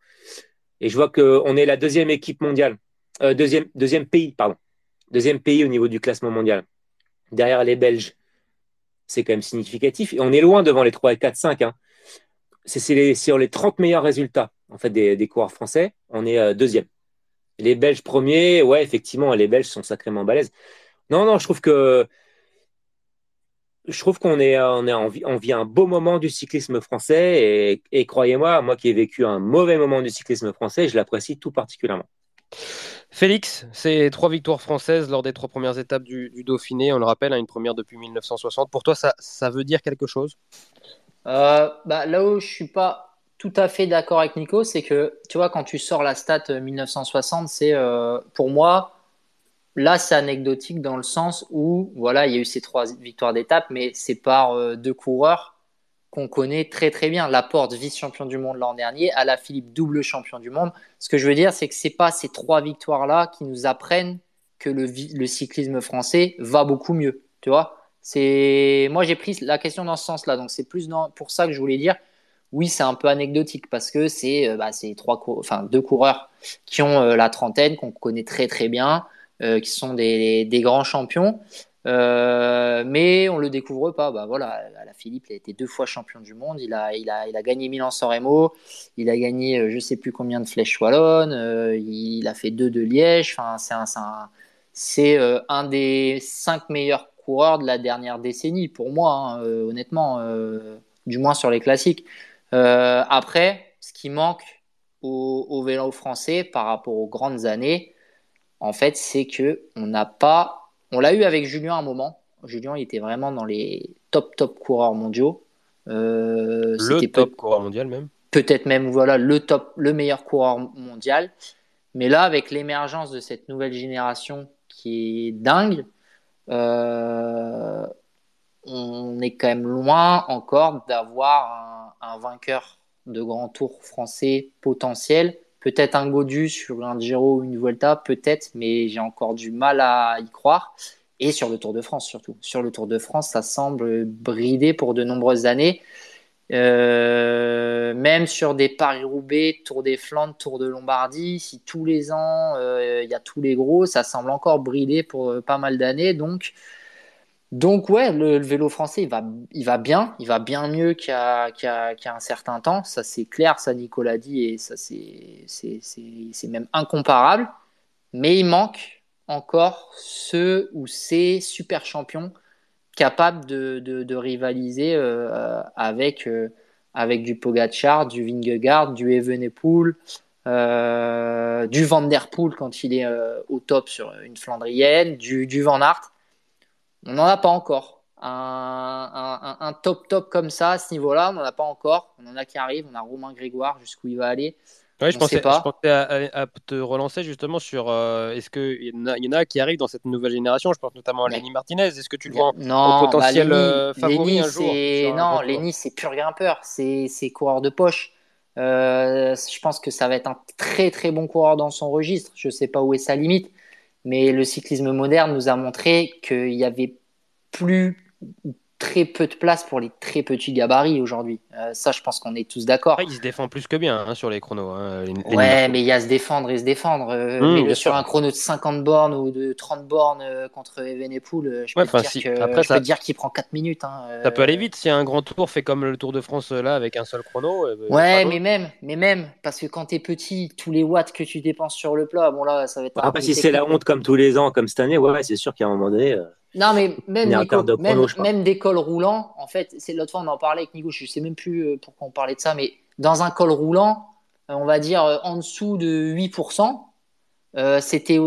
Speaker 3: Et je vois qu'on est la deuxième équipe mondiale, euh, deuxième, deuxième pays, pardon, deuxième pays au niveau du classement mondial, derrière les Belges. C'est quand même significatif. Et on est loin devant les 3 et 4, 5. Hein. C'est sur les 30 meilleurs résultats en fait, des, coureurs français, on est euh, deuxième. Les Belges premiers, ouais, effectivement, les Belges sont sacrément balèzes. Non, non, je trouve que je trouve qu'on est, on est on vit, un beau moment du cyclisme français et, croyez-moi, moi qui ai vécu un mauvais moment du cyclisme français, je l'apprécie tout particulièrement.
Speaker 1: Félix, c'est trois victoires françaises lors des trois premières étapes du, Dauphiné. On le rappelle, hein, une première depuis 1960. Pour toi, ça, ça veut dire quelque chose?
Speaker 2: Euh, bah, Là où je suis pas tout à fait d'accord avec Nico, c'est que tu vois, quand tu sors la stat 1960, c'est euh, pour moi Là, c'est anecdotique dans le sens où, voilà, il y a eu ces trois victoires d'étape, mais c'est par euh, deux coureurs qu'on connaît très très bien. Laporte, vice-champion du monde l'an dernier, la Philippe, double champion du monde. Ce que je veux dire, c'est que c'est pas ces trois victoires-là qui nous apprennent que le, cyclisme français va beaucoup mieux. Tu vois moi j'ai pris la question dans ce sens-là, donc c'est plus pour ça que je voulais dire. Oui, c'est un peu anecdotique parce que c'est euh, bah, trois, enfin deux coureurs qui ont euh, la trentaine qu'on connaît très très bien. Euh, qui sont des, grands champions. Euh, mais on le découvre pas. Bah voilà, la Philippe, il a été deux fois champion du monde. Il a, il a, il a gagné Milan-San. Il a gagné, euh, je sais plus combien de flèches wallonnes. il a fait deux de Liège. Enfin, c'est un, c'est un, un, des cinq meilleurs coureurs de la dernière décennie pour moi, hein, honnêtement, du moins sur les classiques. après, ce qui manque au, au vélo français par rapport aux grandes années, en fait, c'est que on n'a pas. On l'a eu avec Julien à un moment. Julien, il était vraiment dans les top top coureurs mondiaux.
Speaker 1: Euh, le top coureur mondial même.
Speaker 2: Peut-être même voilà le top, le meilleur coureur mondial. Mais là, avec l'émergence de cette nouvelle génération qui est dingue, euh, on est quand même loin encore d'avoir un, un, vainqueur de grand tour français potentiel Peut-être un Godu sur un Giro ou une Vuelta, peut-être, mais j'ai encore du mal à y croire. Et sur le Tour de France surtout. Sur le Tour de France, ça semble bridé pour de nombreuses années. Euh, même sur des Paris-Roubaix, Tour des Flandres, Tour de Lombardie, si tous les ans euh, il y a tous les gros, ça semble encore bridé pour euh, pas mal d'années. Donc, donc ouais, le, vélo français, il va, il va bien, il va bien mieux qu'il y, a, un certain temps. Ça c'est clair, ça Nicolas dit, et ça c'est même incomparable. Mais il manque encore ceux ou ces super champions capables de, rivaliser euh, avec, euh, avec du Pogacar, du Vingegaard, du Evenepoel, euh, du Van Der Poel quand il est au top sur une Flandrienne, du, du Van Aert on n'en a pas encore. Un, top top comme ça à ce niveau-là, on n'en a pas encore. On en a qui arrivent. On a Romain Grégoire jusqu'où il va aller.
Speaker 1: Ouais, je, pensais, pas. je pensais à, te relancer justement sur euh, est-ce qu'il y, y, en a qui arrivent dans cette nouvelle génération? Je pense notamment à Lenny Martinez. Est-ce que tu le vois
Speaker 2: non,
Speaker 1: potentiel
Speaker 2: bah,
Speaker 1: euh, favori un jour
Speaker 2: Non, Lenny, c'est pur grimpeur. C'est coureur de poche. Euh, je pense que ça va être un très très bon coureur dans son registre. Je ne sais pas où est sa limite, mais le cyclisme moderne nous a montré qu'il y avait plus très peu de place pour les très petits gabarits aujourd'hui. Euh, ça, je pense qu'on est tous d'accord.
Speaker 1: Il se défend plus que bien hein, sur les chronos. Hein,
Speaker 2: ouais, mais il y a se défendre et se défendre. Euh, mmh, mais sur un chrono de 50 bornes ou de 30 bornes euh, contre Evenepoel, je peux te dire qu'il prend 4 minutes. Hein,
Speaker 1: ça peut aller vite si un grand tour fait comme le Tour de France là avec un seul chrono.
Speaker 2: Ben, ouais, mais même, mais même, parce que quand tu es petit, tous les watts que tu dépenses sur le plat, bon là, ça va être.
Speaker 3: Après, si c'est la honte comme tous les ans, comme cette année, ouais, c'est sûr qu'à un moment donné.
Speaker 2: Non, mais même, même, des cols roulants, en fait, c'est l'autre fois on en parlait avec Nico, je sais même plus euh, pourquoi on parlait de ça, mais dans un col roulant, euh, on va dire euh, en dessous de 8%, c'était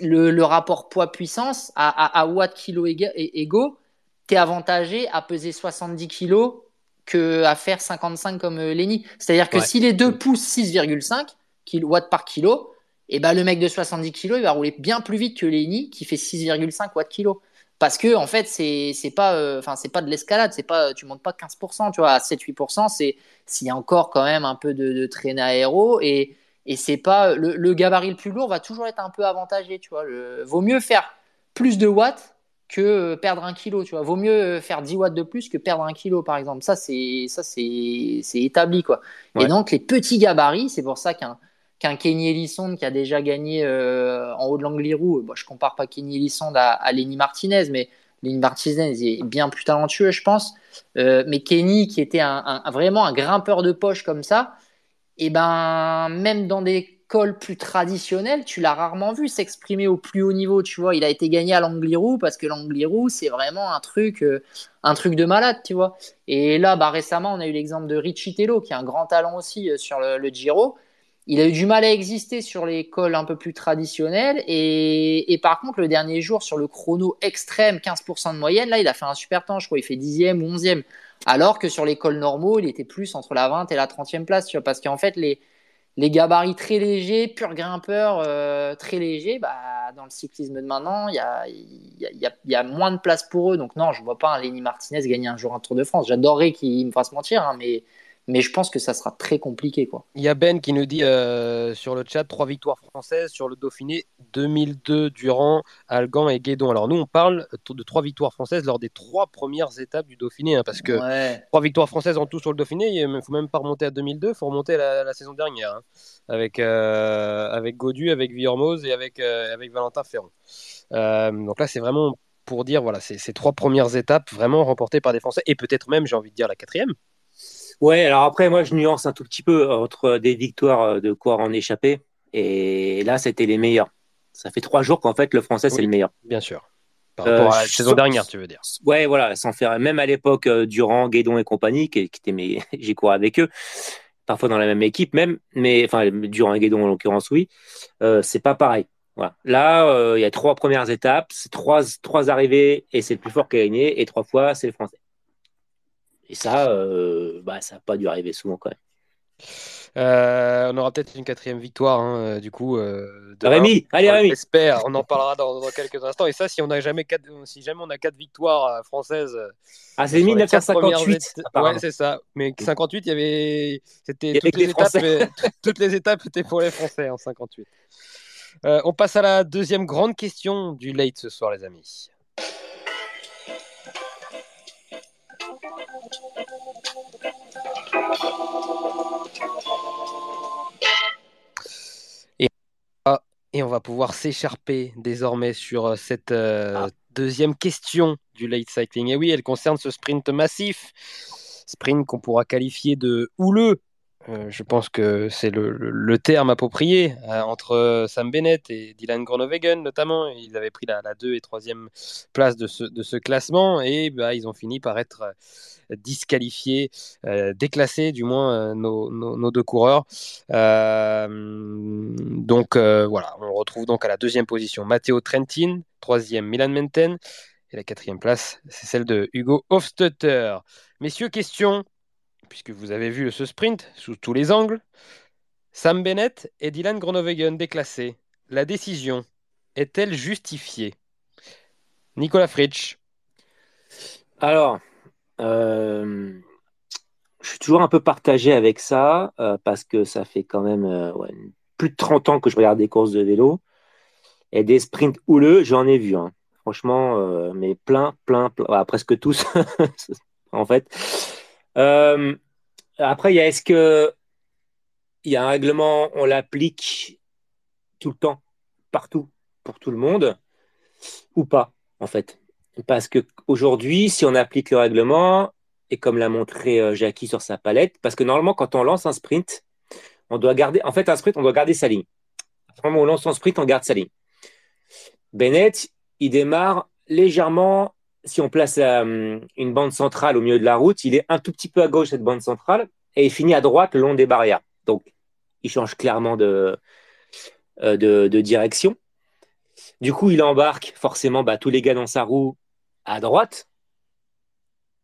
Speaker 2: le, rapport poids-puissance à, à, watts kilo égaux, t'es avantagé à peser 70 kg que à faire 55 comme Lenny. C'est-à-dire que si les deux poussent 6,5 watts par kilo, et eh ben le mec de 70 kg, il va rouler bien plus vite que Lenny qui fait 6,5 watts kilo parce que en fait c'est c'est pas euh, enfin c'est pas de l'escalade c'est pas tu montes pas 15% tu vois. À 7 8% c'est s'il y a encore quand même un peu de, de traînée aéro et et c'est pas le, gabarit le plus lourd va toujours être un peu avantagé tu vois. Le, vaut mieux faire plus de watts que euh, perdre un kilo tu vois. Vaut mieux euh, faire 10 watts de plus que perdre un kilo par exemple. Ça c'est ça c'est c'est établi quoi. Et donc les petits gabarits c'est pour ça qu'un qu'un Kenny Elissonde qui a déjà gagné euh, en haut de l'Angliru. Bon, je compare pas Kenny Elissonde à, Lenny Martinez, mais Lenny Martinez est bien plus talentueux, je pense. Euh, mais Kenny, qui était un, vraiment un grimpeur de poche comme ça, et eh ben même dans des cols plus traditionnels, tu l'as rarement vu s'exprimer au plus haut niveau. Tu vois, il a été gagné à l'Angliru parce que l'Angliru c'est vraiment un truc, euh, un truc de malade, tu vois. Et là, bah, récemment, on a eu l'exemple de Richie Tello, qui a un grand talent aussi sur le, le Giro il a eu du mal à exister sur les cols un peu plus traditionnels. Et, par contre, le dernier jour, sur le chrono extrême, 15% de moyenne, là, il a fait un super temps. Je crois il fait 10e ou 11e. Alors que sur les cols normaux, il était plus entre la 20 et la 30e place. Tu vois, parce qu'en fait, les, gabarits très légers, pur grimpeur euh, très léger, bah, dans le cyclisme de maintenant, il y a, moins de place pour eux. Donc non, je vois pas un Lenny Martinez gagner un jour un Tour de France. J'adorerais qu'il me fasse mentir, hein, mais mais je pense que ça sera très compliqué. Quoi.
Speaker 1: Il y a Ben qui nous dit euh, sur le chat trois victoires françaises sur le Dauphiné 2002 Durand, Algan et Guédon. Alors nous, on parle de trois victoires françaises lors des trois premières étapes du Dauphiné, hein, parce que trois victoires françaises en tout sur le Dauphiné, il ne faut même pas remonter à 2002, il faut remonter à la, saison dernière, hein, avec, euh, avec Godu, avec Villermoz et avec, euh, avec Valentin Ferron. donc là, c'est vraiment pour dire, voilà, ces trois premières étapes vraiment remportées par des Français, et peut-être même, j'ai envie de dire, la quatrième.
Speaker 3: Ouais, alors après, moi, je nuance un tout petit peu entre des victoires euh, de quoi en échapper. Et là, c'était les meilleurs. Ça fait trois jours qu'en fait, le français, c'est le meilleur.
Speaker 1: Bien sûr. Par rapport à la euh, saison dernière, tu veux dire.
Speaker 3: Ouais, voilà, sans faire. Même à l'époque, euh, Durand, Guédon et compagnie, qui, qui étaient mes... j'ai couru avec eux, parfois dans la même équipe même, mais enfin, Durand et Guédon en l'occurrence, oui, euh, c'est pas pareil. Voilà. Là, il y a trois premières étapes, c'est trois, trois arrivées et c'est le plus fort qui a gagné, et trois fois, c'est le français. Et ça, euh, bah, ça n'a pas dû arriver souvent quand même.
Speaker 1: Euh, on aura peut-être une quatrième victoire, hein, euh, du coup.
Speaker 3: Rémi, allez Rémi.
Speaker 1: J'espère, on en parlera dans, quelques instants. Et ça, si on a jamais quatre, si jamais on a quatre victoires françaises.
Speaker 3: Ah, c'est 1958.
Speaker 1: Ouais, c'est ça. Mais 58, il y avait, c'était toutes, les étapes, toutes les étapes étaient pour les Français en 58. on passe à la deuxième grande question du late ce soir, les amis. Et, on va pouvoir s'écharper désormais sur euh, cette euh, ah. deuxième question du late cycling. Et oui, elle concerne ce sprint massif, sprint qu'on pourra qualifier de houleux euh, je pense que c'est le, terme approprié euh, entre Sam Bennett et Dylan Groenewegen notamment. Ils avaient pris la, la 2 et 3e place de ce, classement et bah, ils ont fini par être euh, disqualifiés, déclassés du moins nos, deux coureurs. donc voilà, on retrouve donc à la deuxième position Matteo Trentin, troisième Milan Menten et la quatrième place c'est celle de Hugo Hofstetter. Messieurs, question puisque vous avez vu ce sprint sous tous les angles. Sam Bennett et Dylan Groenewegen déclassés. La décision est-elle justifiée? Nicolas Fritsch.
Speaker 3: Alors, euh, je suis toujours un peu partagé avec ça euh, parce que ça fait quand même euh, plus de 30 ans que je regarde des courses de vélo et des sprints houleux, j'en ai vu. Hein. Franchement, mais plein, plein, presque tous en fait. après, il y a est-ce que il y a un règlement, on l'applique tout le temps, partout, pour tout le monde, ou pas, en fait? Parce que aujourd'hui, si on applique le règlement, et comme l'a montré euh, Jackie sur sa palette, parce que normalement, quand on lance un sprint, on doit garder, en fait, un sprint, on doit garder sa ligne. Quand on lance un sprint, on garde sa ligne. Bennett, il démarre légèrement, si on place euh, une bande centrale au milieu de la route, il est un tout petit peu à gauche, cette bande centrale, et il finit à droite le long des barrières. Donc, il change clairement de, euh, de, direction. Du coup, il embarque forcément bah, tous les gars dans sa roue à droite.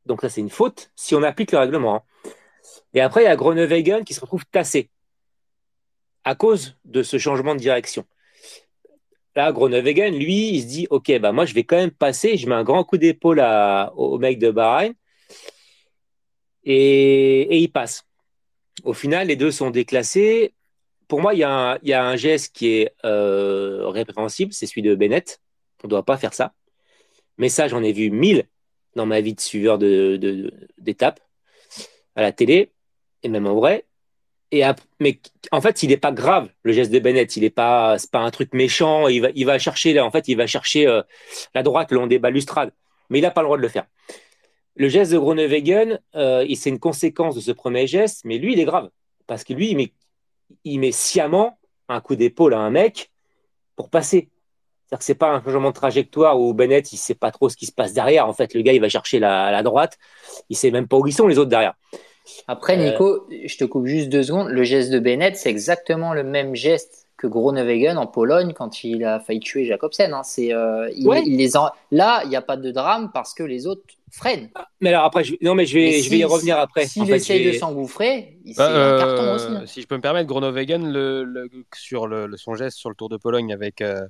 Speaker 3: Donc ça, c'est une faute si on applique le règlement. Hein. Et après, il y a Groenewegen qui se retrouve tassé à cause de ce changement de direction. Là, Groenewegen, lui, il se dit, OK, bah, moi, je vais quand même passer. Je mets un grand coup d'épaule au, mec de Bahreïn. Et, et il passe. Au final, les deux sont déclassés. Pour moi, il y, a un, geste qui est euh, répréhensible, c'est celui de Bennett. On ne doit pas faire ça. Mais ça, j'en ai vu mille dans ma vie de suiveur d'étapes à la télé et même en vrai. Et mais en fait, il n'est pas grave le geste de Bennett. Il n'est pas, c'est pas un truc méchant. Il va, il va chercher en fait, il va chercher euh, la droite le long des balustrades, mais il n'a pas le droit de le faire. Le geste de Groenewegen, euh, c'est une conséquence de ce premier geste, mais lui, il est grave. Parce que lui, il met, il met sciemment un coup d'épaule à un mec pour passer. C'est-à-dire que c'est pas un changement de trajectoire où Bennett, il sait pas trop ce qui se passe derrière. En fait, le gars, il va chercher la, la droite. Il sait même pas où ils sont les autres derrière.
Speaker 2: Après, Nico, je te coupe juste deux secondes. Le geste de Bennett, c'est exactement le même geste que Groenewegen en Pologne quand il a failli tuer Jacobsen. Hein. C'est, euh, il, les Là, il n'y a pas de drame parce que les autres freine.
Speaker 3: Ah, mais alors après, je... non, mais je vais, je vais y revenir après.
Speaker 2: S'il essaye de s'engouffrer, c'est bah, un carton euh, aussi. Hein.
Speaker 1: Si je peux me permettre, Groenewegen, le, sur le, son geste sur le Tour de Pologne avec euh,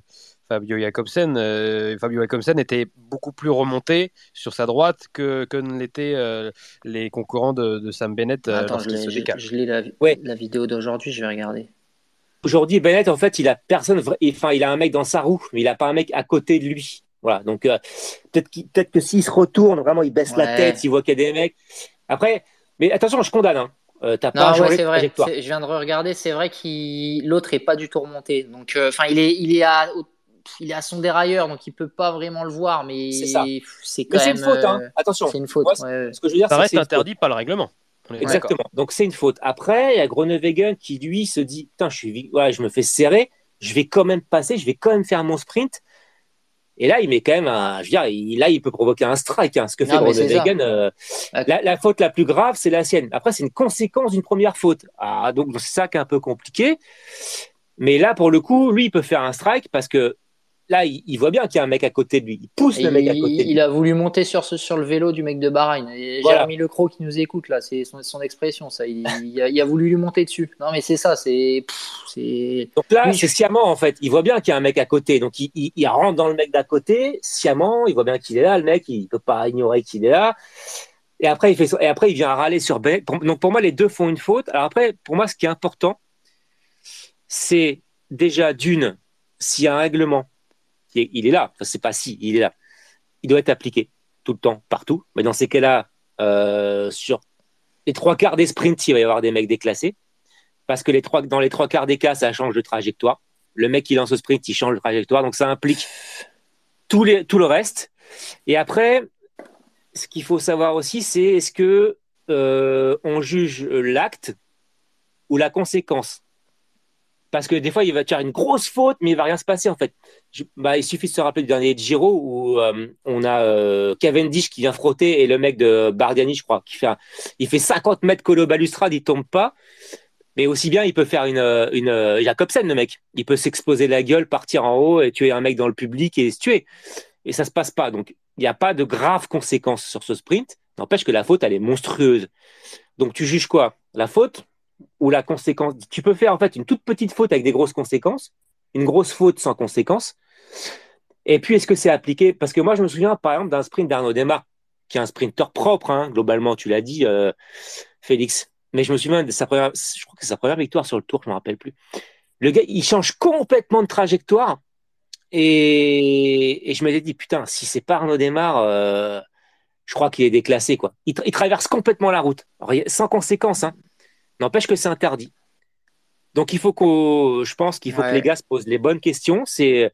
Speaker 1: Fabio Jacobsen, euh, Fabio Jacobsen était beaucoup plus remonté sur sa droite que, que ne l'étaient les concurrents de, Sam Bennett
Speaker 2: Attends, je, lis la, ouais. la vidéo d'aujourd'hui, je vais regarder.
Speaker 3: Aujourd'hui, Bennett, en fait, il a personne, enfin, il a un mec dans sa roue, mais il n'a pas un mec à côté de lui. Voilà, donc euh, peut-être peut que s'il se retourne, vraiment, il baisse la tête, s'il voit qu'il y a des mecs. Après, mais attention, je condamne. Hein. Euh, t'as pas
Speaker 2: ouais, c'est vrai. Je viens de regarder, c'est vrai qu'il l'autre est pas du tout remonté. Donc, euh, enfin, il est, il est à, il est à son dérailleur, donc il peut pas vraiment le voir, mais c'est quand même.
Speaker 3: C'est une faute, hein. Attention.
Speaker 2: C'est une faute.
Speaker 1: ce que je veux dire, ça reste interdit par le règlement.
Speaker 3: Exactement. Donc c'est une faute. Après, il y a Groenewegen qui lui se dit, putain, je suis, ouais, je me fais serrer, je vais quand même passer, je vais quand même faire mon sprint. Et là, il met quand même un. Je veux dire, il, là, il peut provoquer un strike. Hein. Ce que fait Groenewegen, euh, la, faute la plus grave, c'est la sienne. Après, c'est une conséquence d'une première faute. Ah, donc, c'est ça qui est un peu compliqué. Mais là, pour le coup, lui, il peut faire un strike parce que là, il, voit bien qu'il y a un mec à côté de lui. Il pousse le mec à côté.
Speaker 2: Il, a voulu monter sur, ce, sur le vélo du mec de Bahreïn. Jérémy Lecro qui nous écoute, là, c'est son, expression, ça. Il, a, voulu lui monter dessus. Non, mais c'est ça, c'est.
Speaker 3: Donc là, c'est sciemment, en fait. Il voit bien qu'il y a un mec à côté. Donc il, rentre dans le mec d'à côté, sciemment. Il voit bien qu'il est là, le mec. Il peut pas ignorer qu'il est là. Et après, il fait et après, il vient râler sur Ben. Donc pour moi, les deux font une faute. Alors après, pour moi, ce qui est important, c'est déjà d'une, s'il y a un règlement il est là. C'est pas si, il est là. Il doit être appliqué tout le temps, partout. Mais dans ces cas-là, euh, sur les trois quarts des sprints, il va y avoir des mecs déclassés. Parce que dans les trois quarts des cas, ça change de trajectoire. Le mec qui lance au sprint, il change de trajectoire. Donc ça implique tout le reste. Et après, ce qu'il faut savoir aussi, c'est est-ce que euh, on juge l'acte ou la conséquence? Parce que des fois, il va faire une grosse faute, mais il va rien se passer en fait. bah, il suffit de se rappeler du dernier Giro où euh, on a euh, Cavendish qui vient frotter et le mec de Bardiani, je crois, qui fait, il fait 50 mètres colo balustrade, il tombe pas. Mais aussi bien, il peut faire une, une Jacobsen, le mec. Il peut s'exposer la gueule, partir en haut et tuer un mec dans le public et se tuer. Et ça se passe pas. Donc, il n'y a pas de graves conséquences sur ce sprint. N'empêche que la faute, elle est monstrueuse. Donc, tu juges quoi? La faute? Où la conséquence, tu peux faire en fait une toute petite faute avec des grosses conséquences, une grosse faute sans conséquence. Et puis, est-ce que c'est appliqué? Parce que moi, je me souviens, par exemple, d'un sprint d'Arnaud Desmar, qui est un sprinter propre, hein, globalement, tu l'as dit, euh, Félix. Mais je me souviens de sa première, je crois que sa première victoire sur le tour, je ne me rappelle plus. Le gars, il change complètement de trajectoire. Et, je me dit, putain, si c'est pas Arnaud Desmar, euh, je crois qu'il est déclassé, quoi. Il, traverse complètement la route, sans conséquence, hein. N'empêche que c'est interdit. Donc il faut qu'on, je pense qu'il faut que les gars se posent les bonnes questions. C'est,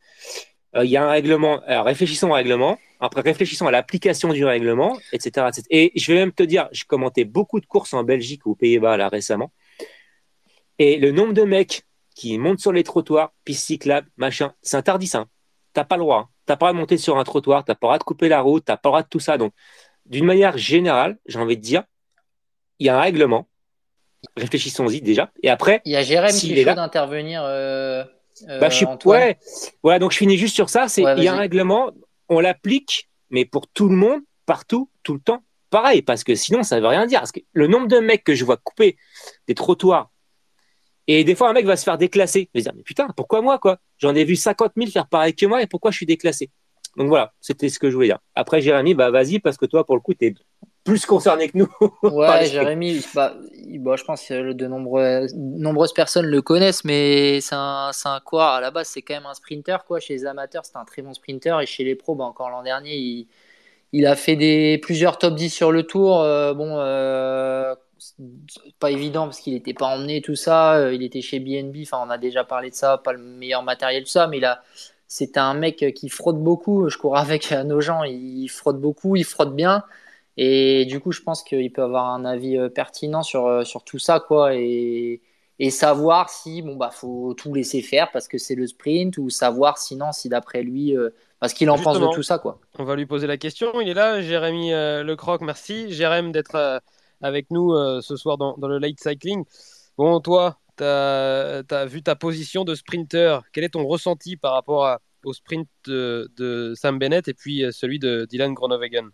Speaker 3: euh, il y a un règlement. Alors réfléchissons au règlement. Après réfléchissons à l'application du règlement, etc., Et je vais même te dire, j'ai commenté beaucoup de courses en Belgique ou aux Pays-Bas là récemment. Et le nombre de mecs qui montent sur les trottoirs, pistes cyclables, machin, c'est interdit ça. T'as pas le droit. Hein. T'as pas le droit de monter sur un trottoir, t'as pas le droit de couper la route, t'as pas le droit de tout ça. Donc, d'une manière générale, j'ai envie de dire, il y a un règlement réfléchissons-y déjà. Et après,
Speaker 2: il y a Jérém qui est chaud d'intervenir. Euh,
Speaker 3: euh, bah, je suis... Ouais. Voilà, donc je finis juste sur ça. C'est il y a un règlement, on l'applique, mais pour tout le monde, partout, tout le temps, pareil, parce que sinon ça veut rien dire. Parce que le nombre de mecs que je vois couper des trottoirs, et des fois un mec va se faire déclasser. Je vais dire, mais putain, pourquoi moi quoi? J'en ai vu 50 000 faire pareil que moi, et pourquoi je suis déclassé? Donc voilà, c'était ce que je voulais dire. Après, Jérémy, bah vas-y, parce que toi, pour le coup, tu es plus concerné que nous.
Speaker 2: ouais, Jérémy, bah, bah, je pense que de nombreuses personnes le connaissent, mais c'est un, un, quoi À la base, c'est quand même un sprinter. Quoi. Chez les amateurs, c'est un très bon sprinter. Et chez les pros, bah, encore l'an dernier, il, il, a fait des, plusieurs top 10 sur le tour. Euh, bon, euh, pas évident parce qu'il n'était pas emmené, tout ça. Euh, il était chez BNB. Enfin, on a déjà parlé de ça. Pas le meilleur matériel, tout ça. Mais là, c'était un mec qui frotte beaucoup. Je cours avec nos gens. Il frotte beaucoup, il frotte bien. Et du coup, je pense qu'il peut avoir un avis euh, pertinent sur, euh, sur tout ça, quoi. Et, et savoir si, bon, bah, faut tout laisser faire parce que c'est le sprint, ou savoir sinon, si d'après lui, euh, parce qu'il en pense de tout ça, quoi.
Speaker 1: On va lui poser la question. Il est là, Jérémy Lecroc, merci. Jérémy d'être avec nous ce soir dans, dans, le late cycling. Bon, toi, tu as, as, vu ta position de sprinter. Quel est ton ressenti par rapport au sprint de, de, Sam Bennett et puis celui de Dylan Groenewegen?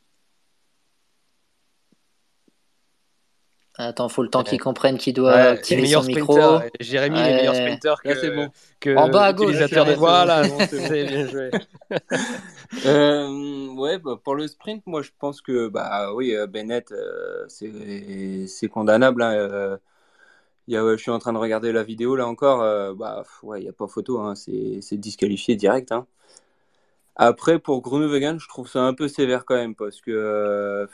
Speaker 2: Attends, faut le temps qu'il comprenne qu'il doit activer son micro.
Speaker 1: Jérémy, ouais. est meilleur sprinter que,
Speaker 2: c'est bon.
Speaker 1: que
Speaker 2: en bas à gauche.
Speaker 1: de voilà, c'est bien joué.
Speaker 5: euh, ouais, bah, pour le sprint, moi je pense que bah oui, euh, Bennett, euh, c'est condamnable. Hein, euh, y a, je suis en train de regarder la vidéo là encore. bah ouais, il y a pas photo, hein, c'est disqualifié direct. Hein. Après, pour Groenewegen, je trouve ça un peu sévère quand même parce que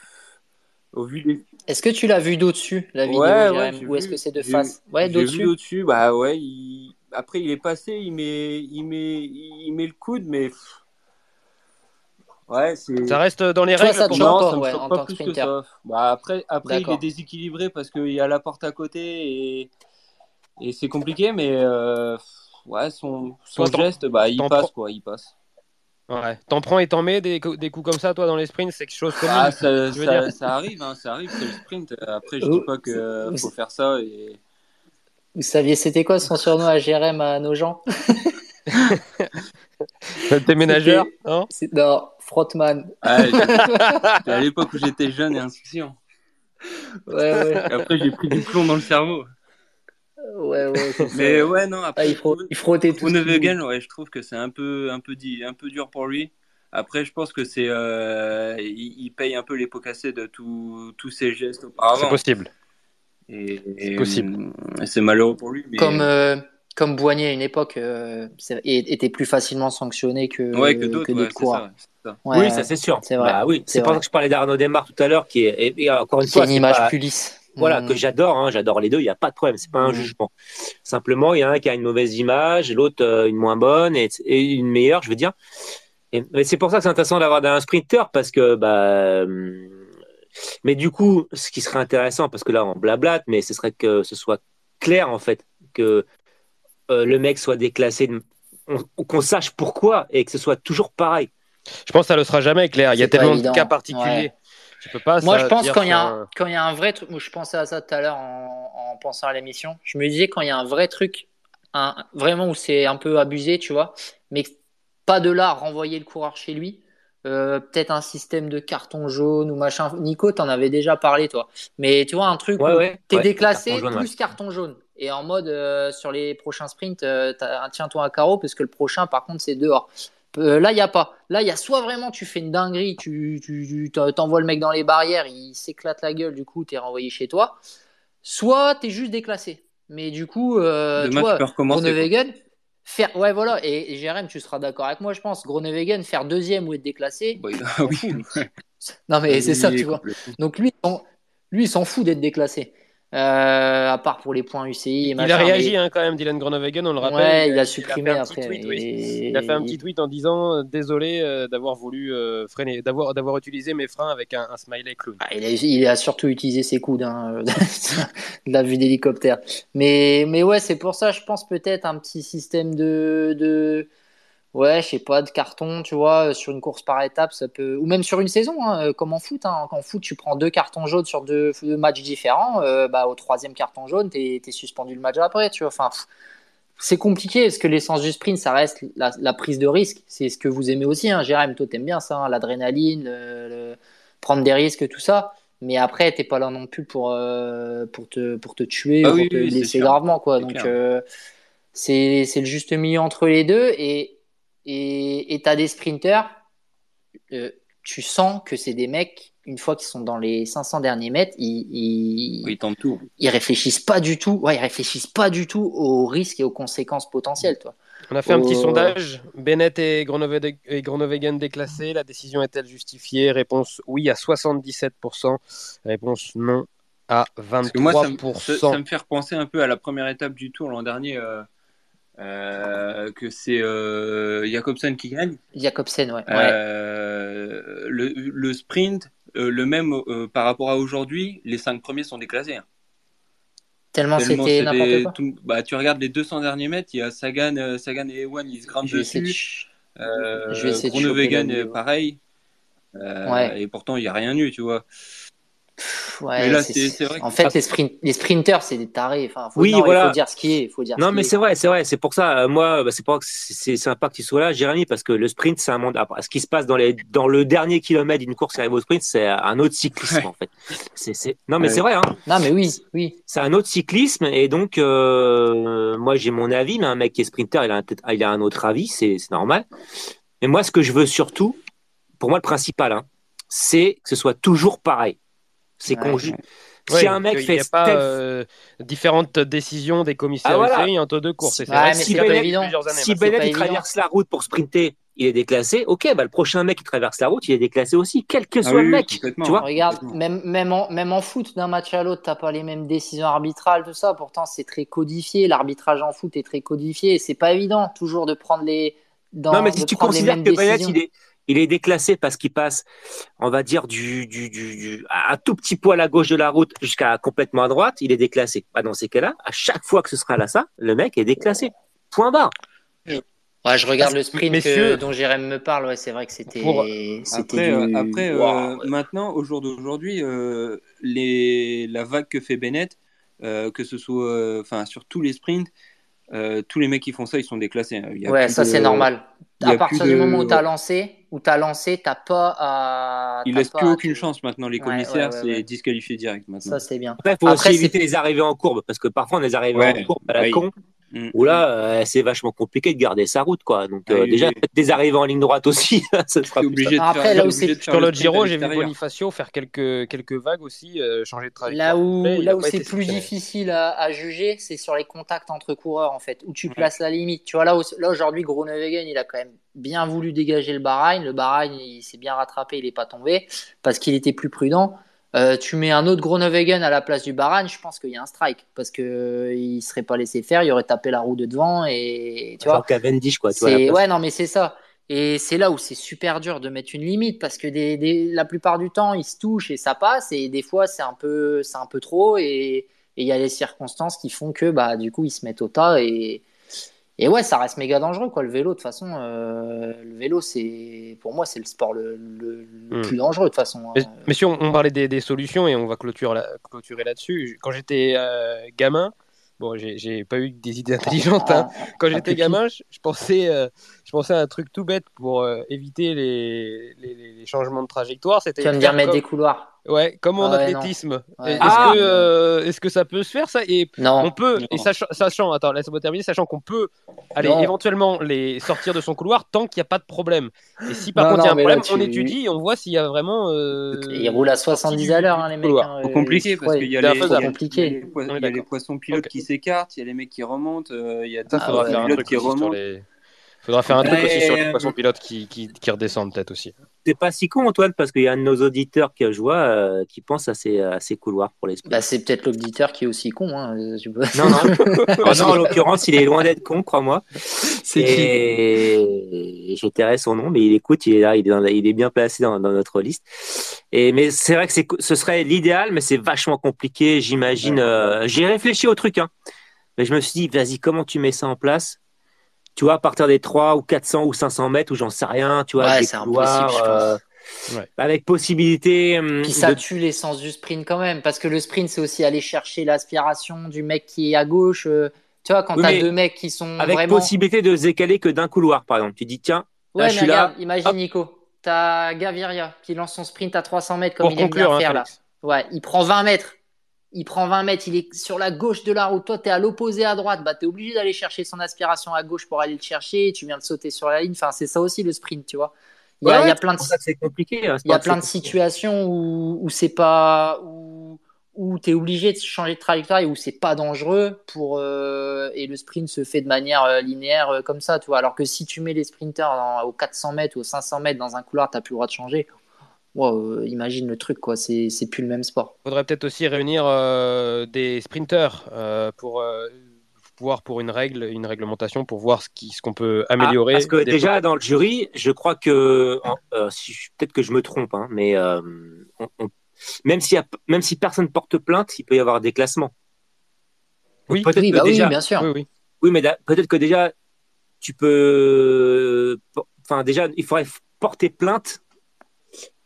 Speaker 5: au vu des
Speaker 2: est-ce que tu l'as vu d'au-dessus, la vidéo, ouais, ou est-ce que c'est de face?
Speaker 5: Ouais, d'au-dessus. d'au-dessus, bah ouais. Il... Après, il est passé, il met, il met, il met le coude, mais. Ouais, c'est.
Speaker 1: Ça reste dans les règles.
Speaker 5: Ça te non, ça me ouais, pas plus que ça. Bah, après, après il est déséquilibré parce qu'il y a la porte à côté et, et c'est compliqué, mais euh... ouais, son, son geste, bah, il passe, quoi, il passe.
Speaker 1: Ouais. T'en prends et t'en mets des, des, coups comme ça, toi, dans les sprints C'est quelque chose comme
Speaker 5: ah, ça, ça, ça, arrive, hein, ça arrive, c'est le sprint. Après, je dis pas qu'il faut faire ça. Et...
Speaker 2: Vous saviez, c'était quoi son surnom à Jérém à nos gens?
Speaker 1: T'es ménageur Non,
Speaker 2: non Frottman.
Speaker 5: Ah, à l'époque où j'étais jeune et insouciant.
Speaker 2: Ouais, ouais.
Speaker 5: après, j'ai pris du plomb dans le cerveau.
Speaker 2: Ouais, ouais,
Speaker 5: Mais ouais, non, après,
Speaker 2: ah, il, faut, il frottait tout.
Speaker 5: ouais, je trouve que c'est un peu, un, peu dit, un peu dur pour lui. Après, je pense que c'est, euh, il, paye un peu les pots cassés de tous ses gestes auparavant.
Speaker 1: C'est possible.
Speaker 5: C'est possible. C'est malheureux pour lui. Mais...
Speaker 2: Comme, euh, comme Boigny à une époque euh, était plus facilement sanctionné que,
Speaker 5: ouais, que d'autres ouais,
Speaker 2: coureurs.
Speaker 3: Ça, oui, ça c'est sûr. C'est vrai. Bah, oui, c'est pour ça que je parlais d'Arnaud Demar tout à l'heure, qui est, et, encore une fois,
Speaker 2: une image plus lisse
Speaker 3: voilà, que mm. j'adore, hein, j'adore les deux, il n'y a pas de problème, c'est pas un mm. jugement. Simplement, il y en a un qui a une mauvaise image, l'autre euh, une moins bonne et, une meilleure, je veux dire. Et, c'est pour ça que c'est intéressant d'avoir un sprinter parce que, bah, euh, mais du coup, ce qui serait intéressant, parce que là on blablate, mais ce serait que ce soit clair en fait, que euh, le mec soit déclassé, qu'on sache pourquoi et que ce soit toujours pareil.
Speaker 1: Je pense que ça le sera jamais clair. Il y a tellement de cas particuliers.
Speaker 2: Moi, je pense quand il y, a un, quand il y a un vrai truc, je pensais à ça tout à l'heure en, pensant à l'émission, je me disais quand il y a un vrai truc, un, vraiment où c'est un peu abusé, tu vois, mais pas de là à renvoyer le coureur chez lui, euh, peut-être un système de carton jaune ou machin. Nico, t'en avais déjà parlé, toi. Mais tu vois, un truc où t'es déclassé plus carton jaune. et en mode sur les prochains sprints, tiens-toi à carreau parce que le prochain, par contre, c'est dehors. Là, il n'y a pas. Là, il y a soit vraiment tu fais une dinguerie, tu, tu, t'envoies le mec dans les barrières, il s'éclate la gueule, du coup, tu es renvoyé chez toi. Soit tu es juste déclassé. Mais du coup, euh, tu vois, Groenewegen, faire. Ouais, voilà. Et, Jérém, tu seras d'accord avec moi, je pense. Groenewegen, faire deuxième ou être déclassé.
Speaker 5: oui.
Speaker 2: non, mais c'est ça, tu vois. Donc lui, lui il s'en fout d'être déclassé. Euh, à part pour les points UCI.
Speaker 1: il a réagi hein, quand même, Dylan Groenewegen, on le rappelle.
Speaker 2: Ouais, il, a supprimé après.
Speaker 1: Il a fait un petit tweet en disant euh, désolé euh, d'avoir voulu freiner, d'avoir d'avoir utilisé mes freins avec un, smiley clown.
Speaker 2: Ah, il, a, surtout utilisé ses coudes, hein, de la vue d'hélicoptère. Mais mais ouais, c'est pour ça, je pense peut-être un petit système de, de Ouais, je sais pas, de carton, tu vois, euh, sur une course par étape, ça peut. Ou même sur une saison, hein, euh, comme en foot. Hein. En foot, tu prends deux cartons jaunes sur deux, matchs différents. Euh, bah, au troisième carton jaune, tu es, suspendu le match après, tu vois. Enfin, c'est compliqué parce que l'essence du sprint, ça reste la, prise de risque. C'est ce que vous aimez aussi, hein. Jérém. Toi, t'aimes bien ça, hein, l'adrénaline, prendre des risques, tout ça. Mais après, t'es pas là non plus pour, pour, te, pour te tuer, ah pour te laisser gravement, quoi. Donc, c'est le juste milieu entre les deux. Et et tu as des sprinters, euh, tu sens que c'est des mecs, une fois qu'ils sont dans les 500 derniers mètres, ils, ils,
Speaker 5: ils tentent tout.
Speaker 2: Ils réfléchissent pas du tout, ouais, ils réfléchissent pas du tout aux risques et aux conséquences potentielles. Toi.
Speaker 1: On a fait un petit sondage. Bennett et Groenewegen déclassés. La décision est-elle justifiée? Réponse oui à 77%. Réponse non à 23%. Moi, ça,
Speaker 5: me, ça, me fait repenser un peu à la première étape du tour l'an dernier. Euh, euh, que c'est euh, Jacobsen qui gagne.
Speaker 2: Jacobsen, ouais.
Speaker 5: Euh, le, sprint, le même par rapport à aujourd'hui, les cinq premiers sont déclassés. Hein.
Speaker 2: Tellement, c'était n'importe quoi.
Speaker 5: bah, tu regardes les 200 derniers mètres, il y a Sagan, Sagan et Ewan, ils se grimpent dessus. Je vais essayer de pareil. Et pourtant, il n'y a rien eu, tu vois.
Speaker 2: Ouais, en fait, les, sprint, les sprinters, c'est des tarés. Enfin, faut, oui, voilà. il faut dire ce qui est. Faut dire
Speaker 3: non, mais c'est vrai, c'est vrai. C'est pour ça, euh, moi, bah, c'est pour c'est sympa que tu sois là, Jérémy, parce que le sprint, c'est un monde. Ce qui se passe dans, les, dans le dernier kilomètre d'une course qui arrive au sprint, c'est un autre cyclisme, en fait. C'est, Non, mais c'est vrai. Hein.
Speaker 2: Non, mais oui, oui.
Speaker 3: C'est un autre cyclisme, et donc, euh, moi, j'ai mon avis, mais un mec qui est sprinter, il a un, il a un autre avis, c'est normal. Mais moi, ce que je veux surtout, pour moi, le principal, hein, c'est que ce soit toujours pareil. C'est qu'on
Speaker 1: si un mec fait. A pas euh, différentes décisions des commissaires ah, voilà. entre deux courses.
Speaker 3: C'est ouais, si Bennett, si Bennett traverse la route pour sprinter, il est déclassé. Ok, bah, le prochain mec qui traverse la route, il est déclassé aussi, quel que ah soit le mec. Tu vois
Speaker 2: Regarde, même, même, en, même en foot, d'un match à l'autre, tu n'as pas les mêmes décisions arbitrales, tout ça. Pourtant, c'est très codifié. L'arbitrage en foot est très codifié. C'est pas évident toujours de prendre les.
Speaker 3: Dans, non, mais si tu considères que Bennett, il est il est déclassé parce qu'il passe, on va dire, du, du, du, un tout petit poil à gauche de la route jusqu'à complètement à droite. Il est déclassé. Bah, dans ces cas-là, à chaque fois que ce sera là, ça, le mec est déclassé. Point barre.
Speaker 2: Ouais, je regarde le sprint Messieurs, dont Jérém me parle. Ouais, c'est vrai que c'était.
Speaker 5: Après, euh, après euh, maintenant, au jour d'aujourd'hui, euh, les... la vague que fait Bennett, que ce soit, enfin, sur tous les sprints, tous les mecs qui font ça, ils sont déclassés.
Speaker 2: Hein. ouais, ça c'est normal. À partir du moment où tu as lancé, où tu as lancé, t'as pas à.
Speaker 5: Il laisse plus aucune chance maintenant, les commissaires, c'est disqualifié direct maintenant.
Speaker 2: Ça, c'est bien.
Speaker 3: Après, il faut aussi éviter les arrivées en courbe, parce que parfois, on les arrivées en courbe à la con. Mm. Où là, euh, c'est vachement compliqué de garder sa route, quoi. Donc, ah euh, déjà, des arrivées en ligne droite aussi, ça sera
Speaker 5: obligé de
Speaker 1: Après, là où Sur le Giro, j'ai vu Bonifacio faire quelques, quelques vagues aussi, euh, changer de trajectoire.
Speaker 2: Là où, là où c'est plus difficile à, juger, c'est sur les contacts entre coureurs, en fait, où tu places la limite. Tu vois, là, là aujourd'hui, Groenewegen, il a quand même bien voulu dégager le Bahreïn. Le Bahreïn, il s'est bien rattrapé, il n'est pas tombé parce qu'il était plus prudent. Euh, tu mets un autre Groenewegen à la place du Bahreïn, je pense qu'il y a un strike parce que euh, il serait pas laissé faire, il aurait tapé la roue de devant et tu vois.
Speaker 3: Cavendish quoi.
Speaker 2: Tu ouais non mais c'est ça. Et c'est là où c'est super dur de mettre une limite parce que des, la plupart du temps ils se touchent et ça passe et des fois c'est un peu c'est un peu trop et il y a les circonstances qui font que bah du coup ils se mettent au tas et et ouais, ça reste méga dangereux, quoi. Le vélo, de toute façon, euh, le vélo, c'est pour moi, c'est le sport le, hmm. plus dangereux, de toute façon.
Speaker 1: Hein. Mais, si on, parlait des, solutions et on va clôturer, clôturer là-dessus. Quand j'étais euh, gamin, bon, j'ai pas eu des idées intelligentes. Hein. Quand j'étais gamin, je, pensais, euh, je pensais à un truc tout bête pour éviter les, les, changements de trajectoire.
Speaker 2: C'était tu vas me dire mettre des couloirs.
Speaker 1: Ouais, comme en athlétisme. Ah. Euh, est-ce que, ça peut se faire ça? Et
Speaker 2: non.
Speaker 1: on peut, et sachant, sachant attends, laisse-moi terminer, sachant qu'on peut aller éventuellement les sortir de son couloir tant qu'il n'y a pas de problème. Et si par contre il y a un problème, on étudie et on voit s'il y a vraiment. Euh,
Speaker 2: ils roulent à 70 à l'heure, hein, les mecs.
Speaker 5: Hein, compliqué parce qu'il y a les, poissons pilotes qui s'écartent, il y a les mecs qui remontent, euh, il y a des pilotes qui remontent.
Speaker 1: Il faudra faire un truc aussi sur les poissons pilotes qui, qui, qui redescendent peut-être aussi.
Speaker 3: C'est pas si con, Antoine, parce qu'il y a un de nos auditeurs qui a joué euh, qui pense à ces, à ces couloirs pour les
Speaker 2: bah, C'est peut-être l'auditeur qui est aussi con. Hein,
Speaker 3: non, non. Oh, non, en l'occurrence, il est loin d'être con, crois-moi. C'est et... Je tairai son nom, mais il écoute, il est là, il est, il est bien placé dans, dans, notre liste. Et, mais c'est vrai que ce serait l'idéal, mais c'est vachement compliqué, j'imagine. Euh, j'ai réfléchi au truc, hein. mais je me suis dit, vas-y, comment tu mets ça en place? Tu vois, à partir des 3 ou 400 ou 500 mètres, ou j'en sais rien, tu vois,
Speaker 2: des couloirs, euh,
Speaker 3: avec possibilité.
Speaker 2: Hum, Puis ça tue l'essence du sprint quand même, parce que le sprint, c'est aussi aller chercher l'aspiration du mec qui est à gauche. Euh, tu vois, quand tu as deux mecs qui sont.
Speaker 3: Avec possibilité de se décaler que d'un couloir, par exemple. Tu dis, tiens,
Speaker 2: ouais,
Speaker 3: je suis là.
Speaker 2: Imagine, Nico, tu as Gaviria qui lance son sprint à 300 mètres comme il aime bien hein, faire là. Ouais, il prend 20 mètres il prend 20 mètres, il est sur la gauche de la route, toi tu es à l'opposé à droite, bah tu es obligé d'aller chercher son aspiration à gauche pour aller le chercher, tu viens de sauter sur la ligne, enfin c'est ça aussi le sprint, tu vois. Il y a, plein de
Speaker 3: c'est compliqué. Hein,
Speaker 2: il y a plein de situations où, où c'est pas où, où tu es obligé de changer de trajectoire et où c'est pas dangereux pour euh, et le sprint se fait de manière euh, linéaire euh, comme ça, tu vois. Alors que si tu mets les sprinters aux 400 mètres ou aux 500 mètres dans un couloir, tu plus le droit de changer. Wow, imagine le truc, quoi. C'est, c'est plus le même sport.
Speaker 1: Il faudrait peut-être aussi réunir euh, des sprinters euh, pour euh, voir pour une règle, une réglementation pour voir ce, qui, ce qu'on peut ah, améliorer.
Speaker 3: parce que déjà dans le jury, je crois que si, peut-être que je me trompe, hein, mais même si même si personne porte plainte, il peut y avoir des classements.
Speaker 2: Oui, peut-être bah déjà, bien sûr.
Speaker 3: Oui, oui. mais peut-être que déjà tu peux, enfin déjà il faudrait porter plainte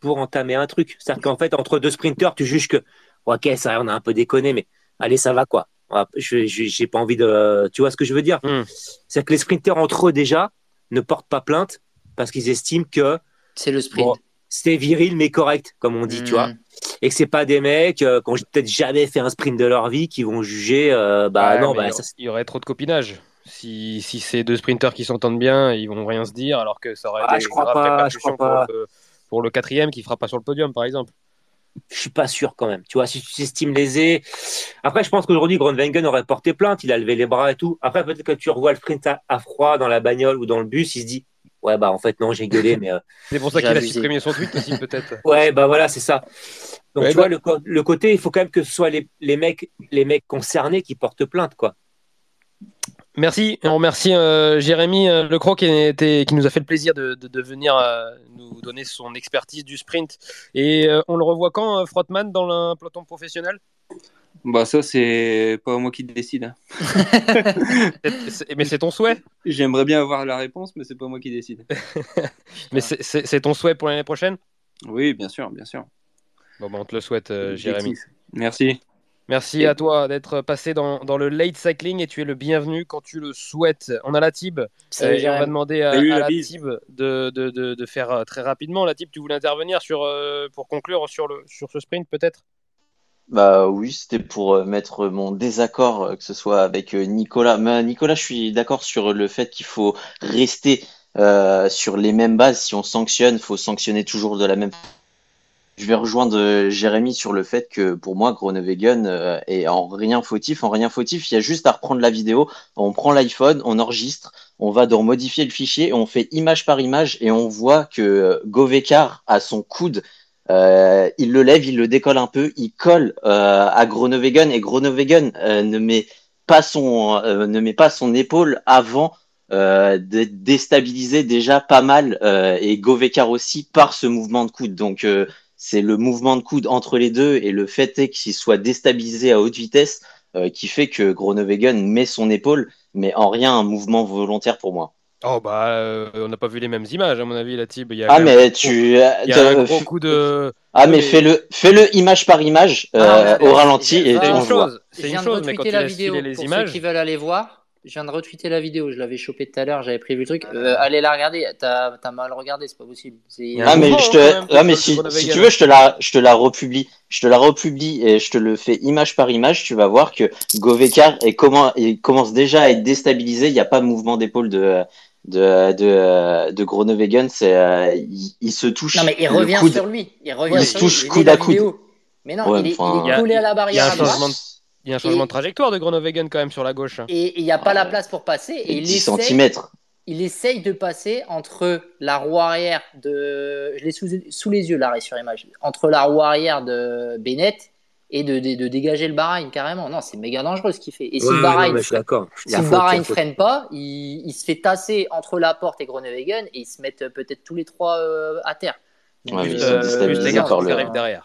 Speaker 3: pour entamer un truc. C'est-à-dire qu'en fait, entre deux sprinteurs, tu juges que, ok, ça, on a un peu déconné, mais allez, ça va quoi. Je j'ai pas envie de. Tu vois ce que je veux dire? Hmm. C'est que les sprinteurs entre eux déjà ne portent pas plainte parce qu'ils estiment que
Speaker 2: c'est le sprint.
Speaker 3: c'est viril mais correct, comme on dit, tu vois. Hmm. Et que c'est pas des mecs euh, qui ont peut-être jamais fait un sprint de leur vie qui vont juger. Euh, bah non, bah,
Speaker 1: il y aurait trop de copinage. Si, si c'est deux sprinteurs qui s'entendent bien, ils vont rien se dire, alors que ça aurait
Speaker 3: ah, je crois pas, je crois pas
Speaker 1: pour le quatrième qui fera pas sur le podium, par exemple.
Speaker 3: Je suis pas sûr quand même. Tu vois, si tu estimes lésé. Après, je pense qu'aujourd'hui, Grondwengen aurait porté plainte. Il a levé les bras et tout. Après, peut-être que tu revois le sprint à, froid dans la bagnole ou dans le bus, il se dit Ouais, bah en fait, non, j'ai gueulé, mais. Euh,
Speaker 1: c'est pour ça qu'il a supprimé son tweet aussi, peut-être.
Speaker 3: ouais, bah voilà, c'est ça. Donc, tu vois, bah le, le, côté, il faut quand même que ce soit les, les, mecs, les mecs concernés qui portent plainte, quoi.
Speaker 1: Merci, on remercie euh, Jérémy euh, Lecroc qui, était, qui nous a fait le plaisir de, venir euh, nous donner son expertise du sprint. Et on le revoit quand, Frottman, dans le peloton professionnel?
Speaker 5: Bah ça, c'est pas moi qui décide.
Speaker 1: mais c'est ton souhait
Speaker 5: J'aimerais bien avoir la réponse, mais c'est pas moi qui décide.
Speaker 1: mais c'est ton souhait pour l'année prochaine?
Speaker 5: Oui, bien sûr, bien sûr.
Speaker 1: Bon, bah, on te le souhaite, Jérémy.
Speaker 5: Merci.
Speaker 1: Merci à toi d'être passé dans, le late cycling et tu es le bienvenu quand tu le souhaites. On a la Tib. Euh, on va demander à, la Tib de, de, de, faire euh, très rapidement. La Tib, tu voulais intervenir sur, euh, pour conclure sur, le, sur ce sprint peut-être?
Speaker 6: Bah oui, c'était pour mettre mon désaccord, que ce soit avec Nicolas. Mais Nicolas, je suis d'accord sur le fait qu'il faut rester sur les mêmes bases. Si on sanctionne, il faut sanctionner toujours de la même je vais rejoindre euh, Jérémy sur le fait que pour moi, Groenewegen euh, est en rien fautif. En rien fautif, il y a juste à reprendre la vidéo. On prend l'iPhone, on enregistre, on va dans modifier le fichier, on fait image par image et on voit que euh, Govekar a son coude. il le lève, il le décolle un peu, il colle à Groenewegen et Groenewegen ne met pas son ne met pas son épaule avant de déstabiliser déjà pas mal et Govekar aussi par ce mouvement de coude. Donc c'est le mouvement de coude entre les deux et le fait qu'il soit déstabilisé à haute vitesse euh, qui fait que Groenewegen met son épaule, mais en rien un mouvement volontaire pour moi.
Speaker 1: Oh bah euh, on n'a pas vu les mêmes images à mon avis la Tib.
Speaker 6: ah mais tu
Speaker 1: il y a un gros coup de
Speaker 6: ah mais, fais-le fais-le image par image ah, euh, au ralenti et
Speaker 2: une chose. C'est une chose mais quand tu la vidéo les pour images ceux qui veulent aller voir je viens de retweeter la vidéo, je l'avais chopé tout à l'heure, j'avais prévu le truc. Euh, allez la regarder, t'as as mal regardé, c'est pas possible.
Speaker 6: Ah mais, je te... ah, mais si, si tu veux, je te, la, je te la republie. Je te la republie et je te le fais image par image. Tu vas voir que Govekar est comment, il commence déjà à être déstabilisé. Il n'y a pas de mouvement d'épaule de, de, de, de Groenewegen. C'est, euh, il, se touche.
Speaker 2: Non mais il revient sur lui. Il revient
Speaker 6: il
Speaker 2: se
Speaker 6: touche coude à coude.
Speaker 2: Mais non, il, est, il, est, collé à la barrière.
Speaker 1: à droite. Il y a un changement de trajectoire de Groenewegen quand même sur la gauche.
Speaker 2: Et il n'y a pas la place pour passer. Et
Speaker 6: 10 cm.
Speaker 2: Il essaye de passer entre la roue arrière de. Je l'ai sous, sous, les yeux, l'arrêt sur image. Entre la roue arrière de Bennett et de, de, dégager le Bahreïn carrément. Non, c'est méga dangereux ce qu'il fait. Et si le Bahreïn ne freine pas, il, il, se fait tasser entre la porte et Groenewegen et ils se mettent peut-être tous les trois euh, à terre.
Speaker 1: Ouais, euh, les gars qui arrivent derrière.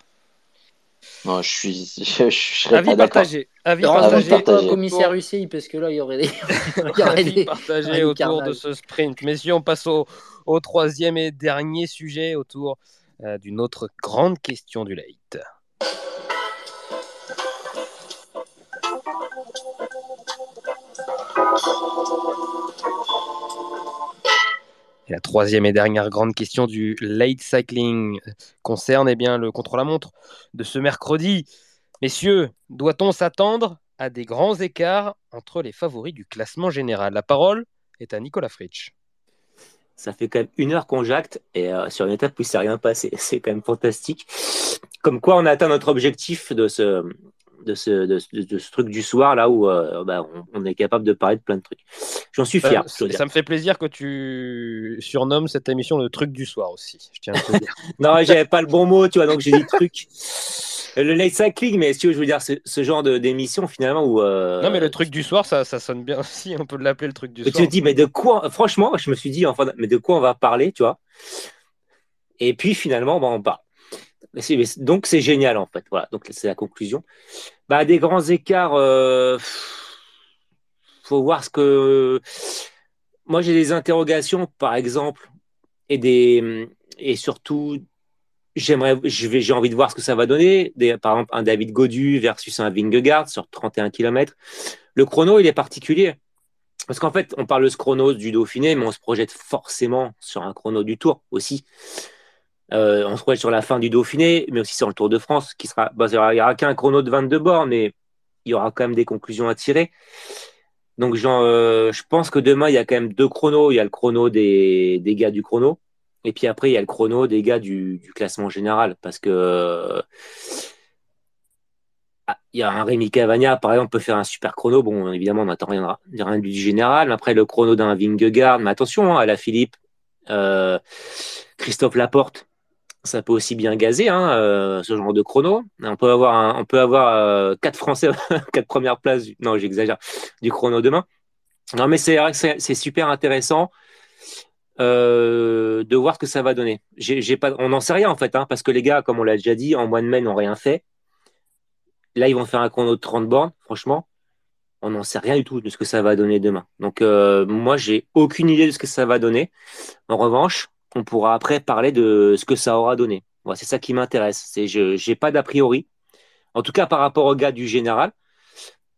Speaker 6: Non, je suis. Je, je serais
Speaker 1: Avis
Speaker 6: pas
Speaker 1: partagé.
Speaker 6: Avis
Speaker 1: partagé.
Speaker 2: pas commissaire UCI parce que là, il y aurait des. il y aurait
Speaker 1: des... partagé autour de ce sprint. Messieurs, on passe au, au troisième et dernier sujet autour euh, d'une autre grande question du late. La troisième et dernière grande question du late cycling concerne eh bien, le contre-la-montre de ce mercredi. Messieurs, doit-on s'attendre à des grands écarts entre les favoris du classement général? La parole est à Nicolas Fritsch.
Speaker 3: Ça fait quand même une heure qu'on jacte et euh, sur une étape où il ne s'est rien passé. C'est quand même fantastique. Comme quoi on a atteint notre objectif de ce, de ce, de, ce truc du soir là où euh, bah, on, est capable de parler de plein de trucs. J'en suis fier.
Speaker 1: Euh, ça me fait plaisir que tu surnommes cette émission le truc du soir aussi. Je tiens à te dire.
Speaker 3: non, j'avais pas le bon mot, tu vois, donc j'ai dit truc. Le late cycling, mais si je veux dire, ce genre d'émission finalement où. Euh,
Speaker 1: non, mais le truc du soir, ça, ça sonne bien aussi. On peut l'appeler le truc du soir.
Speaker 3: Tu te dis, mais de quoi Franchement, je me suis dit, enfin, mais de quoi on va parler, tu vois? Et puis finalement, bon, on parle donc c'est génial en fait. Voilà, donc c'est la conclusion. Bah, des grands écarts, euh, faut voir ce que. Moi j'ai des interrogations, par exemple, et des et surtout j'aimerais, j'ai envie de voir ce que ça va donner. Des, par exemple, un David Godu versus un Vingegaard sur 31 km. Le chrono, il est particulier. Parce qu'en fait, on parle de ce chrono du Dauphiné, mais on se projette forcément sur un chrono du Tour aussi. Euh, on se projette sur la fin du Dauphiné, mais aussi sur le Tour de France, qui sera. Bah, il n'y aura qu'un chrono de 22 bornes, mais il y aura quand même des conclusions à tirer. Donc, euh, je pense que demain, il y a quand même deux chronos. Il y a le chrono des, des gars du chrono, et puis après, il y a le chrono des gars du, classement général. Parce que. Ah, il y a un Rémi Cavagna, par exemple, peut faire un super chrono. Bon, évidemment, on n'attend rien, rien, du général. Après, le chrono d'un Vingegaard, mais attention, hein, à la Philippe, euh, Christophe Laporte, ça peut aussi bien gazer hein, euh, ce genre de chrono. On peut avoir, on peut avoir euh, quatre Français, quatre premières places. Non, j'exagère. Du chrono demain. Non, mais c'est c'est super intéressant euh, de voir ce que ça va donner. On n'en sait rien en fait, hein, parce que les gars, comme on l'a déjà dit, en mois de mai n'ont rien fait. Là, ils vont faire un chrono de 30 bornes. Franchement, on n'en sait rien du tout de ce que ça va donner demain. Donc, moi, j'ai aucune idée de ce que ça va donner. En revanche, on pourra après parler de ce que ça aura donné. c'est ça qui m'intéresse. C'est je n'ai pas d'a priori. En tout cas, par rapport au gars du général.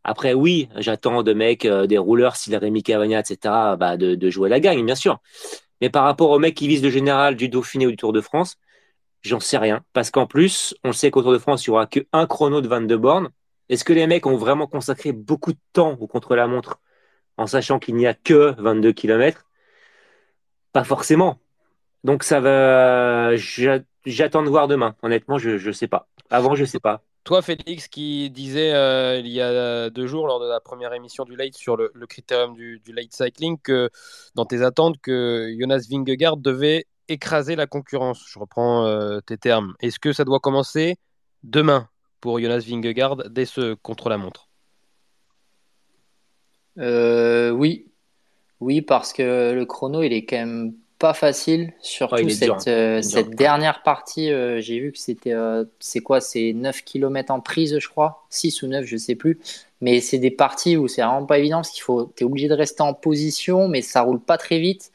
Speaker 3: Après, oui, j'attends de mecs, euh, des rouleurs, s'il Rémi Cavagna, etc., bah, de, jouer la gagne, bien sûr. Mais par rapport aux mecs qui visent le général du Dauphiné ou du Tour de France, j'en sais rien. Parce qu'en plus, on sait qu'au Tour de France, il n'y aura qu'un chrono de 22 bornes. Est-ce que les mecs ont vraiment consacré beaucoup de temps au contre-la-montre en sachant qu'il n'y a que 22 km Pas forcément. Donc ça va. J'attends de voir demain. Honnêtement, je ne sais pas. Avant, je ne sais pas.
Speaker 1: Toi, Félix, qui disait euh, il y a deux jours lors de la première émission du Late sur le, critérium du, Late Cycling que dans tes attentes que Jonas Vingegaard devait écraser la concurrence. Je reprends euh, tes termes. Est-ce que ça doit commencer demain pour Jonas Vingegaard dès ce contre-la-montre?
Speaker 2: Euh, Oui. Oui, parce que le chrono, il est quand même pas facile, surtout cette, euh, cette dernière partie. Euh, j'ai vu que c'était, euh, c'est quoi, c'est 9 km en prise, je crois, 6 ou 9, je sais plus. Mais c'est des parties où c'est vraiment pas évident parce qu'il faut, es obligé de rester en position, mais ça roule pas très vite.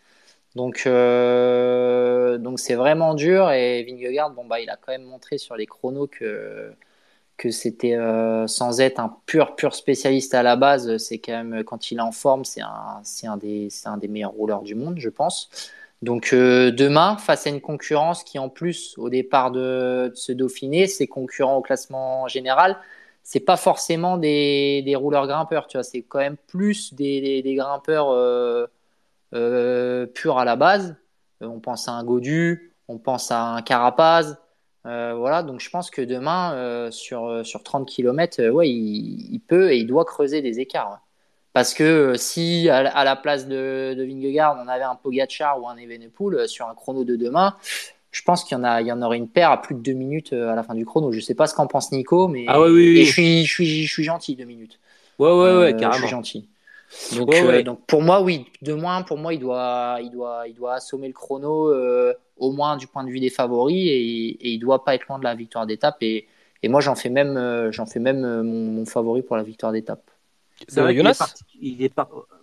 Speaker 2: Donc, donc c'est vraiment dur. Et Vingegaard, bon bah, il a quand même montré sur les chronos que que c'était euh, sans être un pur pur spécialiste à la base, c'est quand même quand il est en forme, c'est un, un, des, un des meilleurs rouleurs du monde, je pense. Donc euh, demain, face à une concurrence qui en plus au départ de, ce Dauphiné, c'est concurrent au classement général, c'est pas forcément des, des, rouleurs grimpeurs, tu vois, c'est quand même plus des, des, grimpeurs euh, purs à la base. on pense à un Godu, on pense à un Carapaz, euh, voilà, donc je pense que demain, euh, sur, euh, sur 30 km, ouais, il, peut et il doit creuser des écarts. Parce que si à, la place de, de, Vingegaard, on avait un Pogachar ou un Evenepoel sur un chrono de demain, je pense qu'il y, en a, il y en aurait une paire à plus de deux minutes à la fin du chrono. Je ne sais pas ce qu'en pense Nico, mais
Speaker 3: ah oui,
Speaker 2: je, suis, je, suis, je suis gentil, deux minutes.
Speaker 3: Ouais, ouais, ouais, carrément. Je
Speaker 2: suis gentil. Donc, euh, donc, pour moi, oui, de moins, pour moi, il doit, il doit, il doit assommer le chrono euh, au moins du point de vue des favoris et, et il doit pas être loin de la victoire d'étape. Et, et moi, j'en fais même, euh, j'en fais même mon, favori pour la victoire d'étape.
Speaker 3: C'est vrai Jonas il est,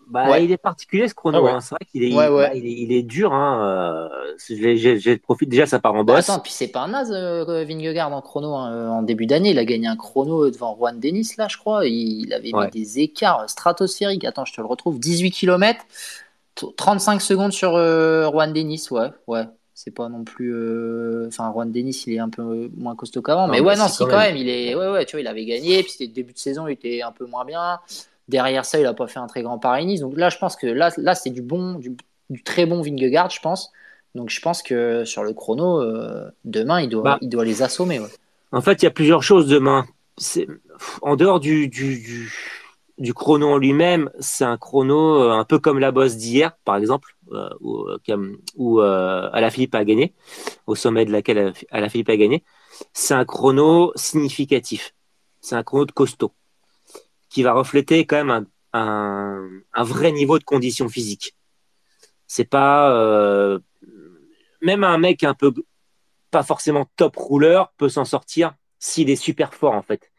Speaker 3: bah, il est particulier ce chrono. Ah hein. C'est vrai qu'il est, bah, il, est, il, est, dur. Hein. Euh, j'ai profite déjà, ça part en boss.
Speaker 2: Attends, puis c'est pas un naze, euh, Vingegaard en chrono. Hein. Euh, en début d'année, il a gagné un chrono devant Juan Dennis, là, je crois. Il avait mis des écarts stratosphériques. Attends, je te le retrouve. 18 km, 35 secondes sur Juan Dennis. Ouais, ouais. C'est pas non plus. Enfin, Juan Dennis, il est un peu moins costaud qu'avant. Mais ouais, non, si, quand même. Il est. Ouais, ouais, tu vois, il avait gagné. Puis c'était début de saison, il était un peu moins bien. Derrière ça, il n'a pas fait un très grand Paris-Nice. Donc là, je pense que là, là c'est du bon, du, très bon Vingegaard, je pense. Donc je pense que sur le chrono, euh, demain, il doit, bah. il doit les assommer.
Speaker 3: En fait, il y a plusieurs choses demain. En dehors du, du, du, chrono en lui-même, c'est un chrono euh, un peu comme la bosse d'hier, par exemple, euh, où, où Alaphilippe a gagné, au sommet de laquelle Alaphilippe a gagné. C'est un chrono significatif. C'est un chrono de costaud qui va refléter quand même un, un, vrai niveau de condition physique. C'est pas euh, même un mec un peu pas forcément top rouleur peut s'en sortir s'il est super fort en fait.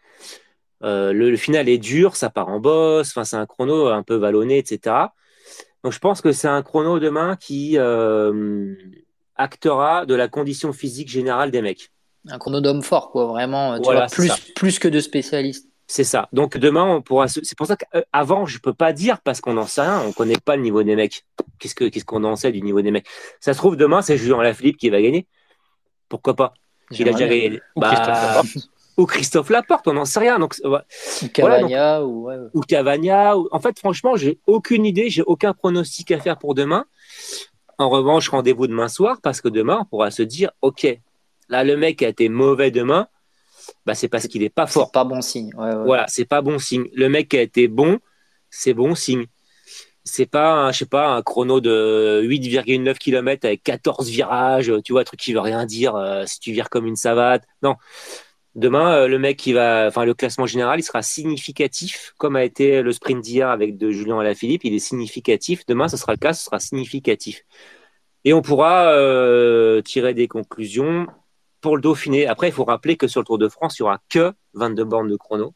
Speaker 3: Euh, le, final est dur, ça part en bosse, enfin c'est un chrono un peu vallonné, etc. Donc je pense que c'est un chrono demain qui euh, actera de la condition physique générale des mecs.
Speaker 2: Un chrono d'homme fort, quoi, vraiment. Tu vois, plus, plus que de spécialistes.
Speaker 3: C'est ça. Donc demain, on pourra. C'est pour ça qu'avant, je peux pas dire parce qu'on n'en sait rien. On connaît pas le niveau des mecs. Qu'est-ce que qu'est-ce qu'on en sait du niveau des mecs? Ça se trouve demain, c'est Julien Lafilippe qui va gagner. Pourquoi pas? Il a déjà gagné. Bah, ou, Christophe Laporte, on n'en sait rien. Donc
Speaker 2: ou Cavagna ou,
Speaker 3: ou Cavagna. En fait, franchement, j'ai aucune idée. J'ai aucun pronostic à faire pour demain. En revanche, rendez-vous demain soir parce que demain, on pourra se dire, ok, là, le mec a été mauvais demain bah, c'est parce qu'il n'est pas fort.
Speaker 2: pas bon signe.
Speaker 3: Voilà, c'est pas bon signe. Le mec qui a été bon, c'est bon signe. C'est pas, je sais pas, un chrono de 8,9 km avec 14 virages, tu vois, un truc qui veut rien dire euh, si tu vires comme une savate. Non. Demain, euh, le mec qui va, enfin, le classement général, il sera significatif, comme a été le sprint d'hier avec de Julien Alaphilippe. Il est significatif. Demain, ce sera le cas, ce sera significatif. Et on pourra euh, tirer des conclusions pour le Dauphiné. Après, il faut rappeler que sur le Tour de France, il n'y aura que 22 bornes de chrono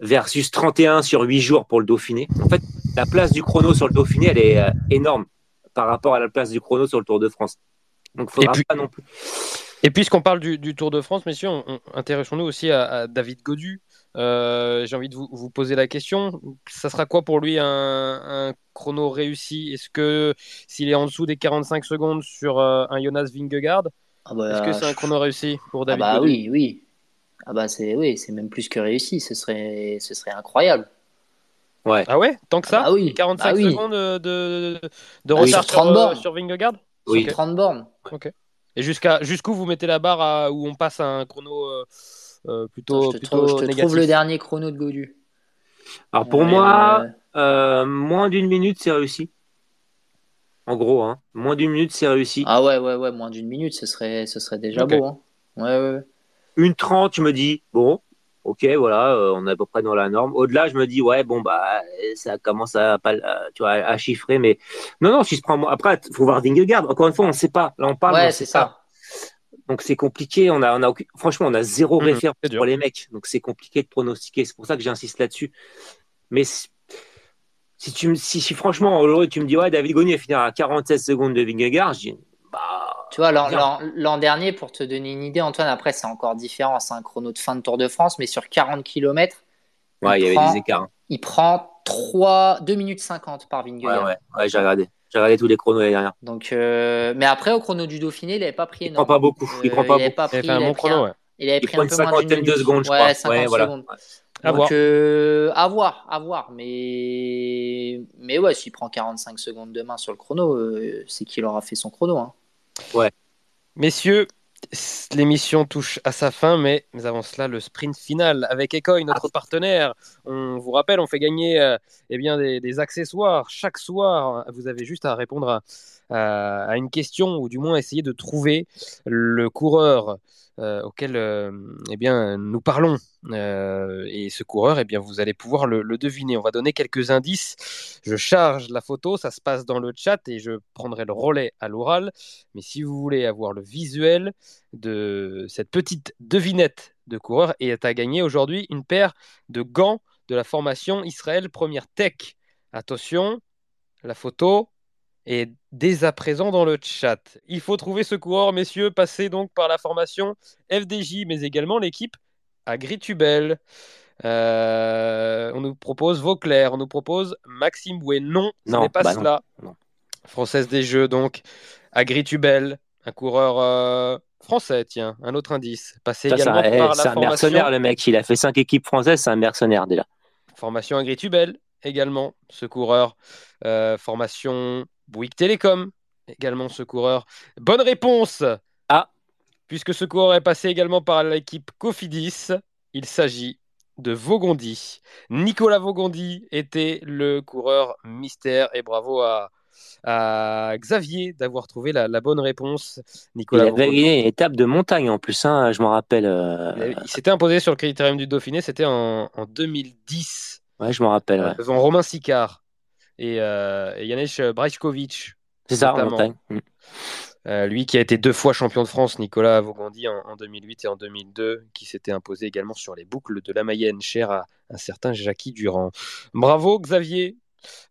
Speaker 3: versus 31 sur 8 jours pour le Dauphiné. En fait, la place du chrono sur le Dauphiné, elle est euh, énorme par rapport à la place du chrono sur le Tour de France. Donc, il faudra pas non plus.
Speaker 1: Et puisqu'on parle du, Tour de France, messieurs, intéressons-nous aussi à, David Godu. Euh, j'ai envie de vous, poser la question. Ça sera quoi pour lui un, chrono réussi? Est-ce que s'il est en dessous des 45 secondes sur euh, un Jonas Vingegaard, ah bah, Est-ce que c'est un chrono réussi pour ah David
Speaker 2: Ah bah oui, oui. Ah bah c'est oui, c'est même plus que réussi. Ce serait, ce serait incroyable.
Speaker 1: Ouais. Ah ouais, tant que ça?
Speaker 2: Ah oui.
Speaker 1: 45 ah secondes de, de, de retard sur, euh, sur, Vingegaard?
Speaker 2: Oui. 30 bornes.
Speaker 1: Ok. Et jusqu'à jusqu'où vous mettez la barre à, où on passe à un chrono euh, euh plutôt, je te, plutôt
Speaker 2: trouve, je te trouve le dernier chrono de Godu.
Speaker 3: Alors pour moi, euh, moins d'une minute, c'est réussi. En gros, hein. moins d'une minute, c'est réussi.
Speaker 2: Ah ouais, ouais, ouais, moins d'une minute, ce serait, ce serait déjà beau. Hein. Ouais, ouais.
Speaker 3: Une trente, je me dis, bon, ok, voilà, euh, on est à peu près dans la norme. Au-delà, je me dis, ouais, bon, bah, ça commence à, pas, tu vois, à chiffrer, mais non, non, si je prends, après, il faut voir Vingegaard. Encore une fois, on ne sait pas. Là, on parle,
Speaker 2: ouais, c'est ça.
Speaker 3: Donc c'est compliqué. On a, on a, franchement, on a zéro mmh, référence pour les mecs. Donc c'est compliqué de pronostiquer. C'est pour ça que j'insiste là-dessus. Mais si, tu, si, si franchement, tu me dis, ouais, David Gognier finira à 47 secondes de Vingegaard, je dis.
Speaker 2: Tu vois, l'an dernier, pour te donner une idée, Antoine, après, c'est encore différent. C'est un chrono de fin de Tour de France, mais sur 40 km,
Speaker 3: ouais, il, y avait des écarts. Hein.
Speaker 2: Il prend 3, 2 minutes 50 par Vingegaard.
Speaker 3: Ouais, ouais, j'ai regardé. J'ai regardé tous les chronos l'année dernière.
Speaker 2: Donc, euh, mais après, au chrono du Dauphiné, il n'avait pas pris
Speaker 3: énormément. Il prend pas beaucoup. Il prend pas beaucoup.
Speaker 2: il, avait un bon chrono, Il avait pris
Speaker 3: un peu moins d'une de secondes, je crois. Ouais, 50
Speaker 2: voilà. secondes. À voir. Euh, à voir, à voir. Mais, mais ouais, s'il prend 45 secondes de main sur le chrono, euh, c'est qu'il aura fait son chrono. Hein.
Speaker 3: Ouais.
Speaker 1: Messieurs, l'émission touche à sa fin, mais avant cela, le sprint final avec Ecoy, notre partenaire. On vous rappelle, on fait gagner euh, eh bien, des, accessoires chaque soir. Vous avez juste à répondre à, à, une question ou du moins essayer de trouver le coureur auquel euh, eh bien, nous parlons. Euh, et ce coureur, eh bien, vous allez pouvoir le, deviner. On va donner quelques indices. Je charge la photo, ça se passe dans le chat et je prendrai le relais à l'oral. Mais si vous voulez avoir le visuel de cette petite devinette de coureur, et à gagner aujourd'hui une paire de gants de la formation Israël Première Tech. Attention, la photo et dès à présent dans le chat. Il faut trouver ce coureur, messieurs, passer donc par la formation FDJ, mais également l'équipe Agritubel. Euh, on nous propose Vauclair, on nous propose Maxime Bouet. Non, ce n'est pas bah cela. Française des Jeux, donc Agritubel, un coureur euh, français, tiens, un autre indice. Passé également
Speaker 3: eh, par la C'est un mercenaire, le mec. Il a fait cinq équipes françaises, c'est un mercenaire déjà.
Speaker 1: Formation Agritubel également, ce coureur. Euh, formation Bouygues Télécom, également ce coureur. Bonne réponse
Speaker 3: Ah
Speaker 1: Puisque ce coureur est passé également par l'équipe Cofidis, il s'agit de Vaugondi. Nicolas Vaugondi était le coureur mystère et bravo à, Xavier d'avoir trouvé la, bonne réponse.
Speaker 3: Nicolas il avait gagné une étape de montagne en plus, hein, je m'en rappelle.
Speaker 1: Euh. Il, s'était imposé sur le critérium du Dauphiné, c'était en, 2010.
Speaker 3: Ouais, je m'en rappelle. Ouais.
Speaker 1: Devant Romain Sicard et, euh, Janusz Brajkovic.
Speaker 3: C'est ça, en montagne. Mm.
Speaker 1: Euh, lui qui a été deux fois champion de France, Nicolas Vaugondi en, 2008 et en 2002, qui s'était imposé également sur les boucles de la Mayenne, cher à un certain Jackie Durand. Bravo Xavier,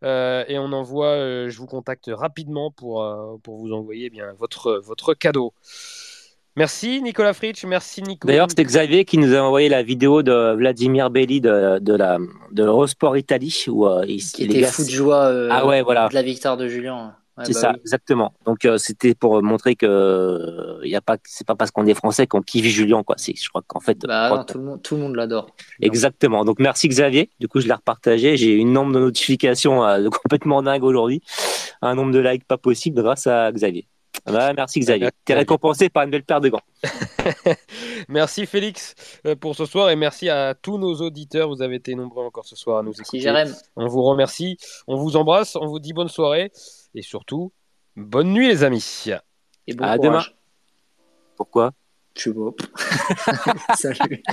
Speaker 1: euh, et on envoie, euh, je vous contacte rapidement pour, pour vous envoyer eh bien, votre, votre cadeau. Merci Nicolas Fritsch, merci Nico.
Speaker 3: D'ailleurs, c'était Xavier qui nous a envoyé la vidéo de Vladimir Belli de, de la de l'Eurosport Italie où
Speaker 2: euh, il, qui était fou de joie euh,
Speaker 3: ah ouais, voilà.
Speaker 2: de la victoire de Julien.
Speaker 3: c'est bah ça, exactement. Donc euh, c'était pour montrer que il y a pas, c'est pas parce qu'on est français qu'on kiffe Julien quoi. C'est, je crois qu'en fait,
Speaker 2: bah, tout le monde, tout le monde l'adore.
Speaker 3: Exactement. Donc merci Xavier. Du coup, je l'ai repartagé. J'ai une nombre de notifications complètement dingue aujourd'hui, un nombre de likes pas possible grâce à Xavier merci Xavier. Tu es récompensé par une belle paire de gants.
Speaker 1: merci Félix euh, pour ce soir et merci à tous nos auditeurs. Vous avez été nombreux encore ce soir à nous écouter. On vous remercie, on vous embrasse, on vous dit bonne soirée et surtout bonne nuit les amis.
Speaker 2: Et bon à demain.
Speaker 3: Pourquoi?
Speaker 2: Je sais pas. Salut.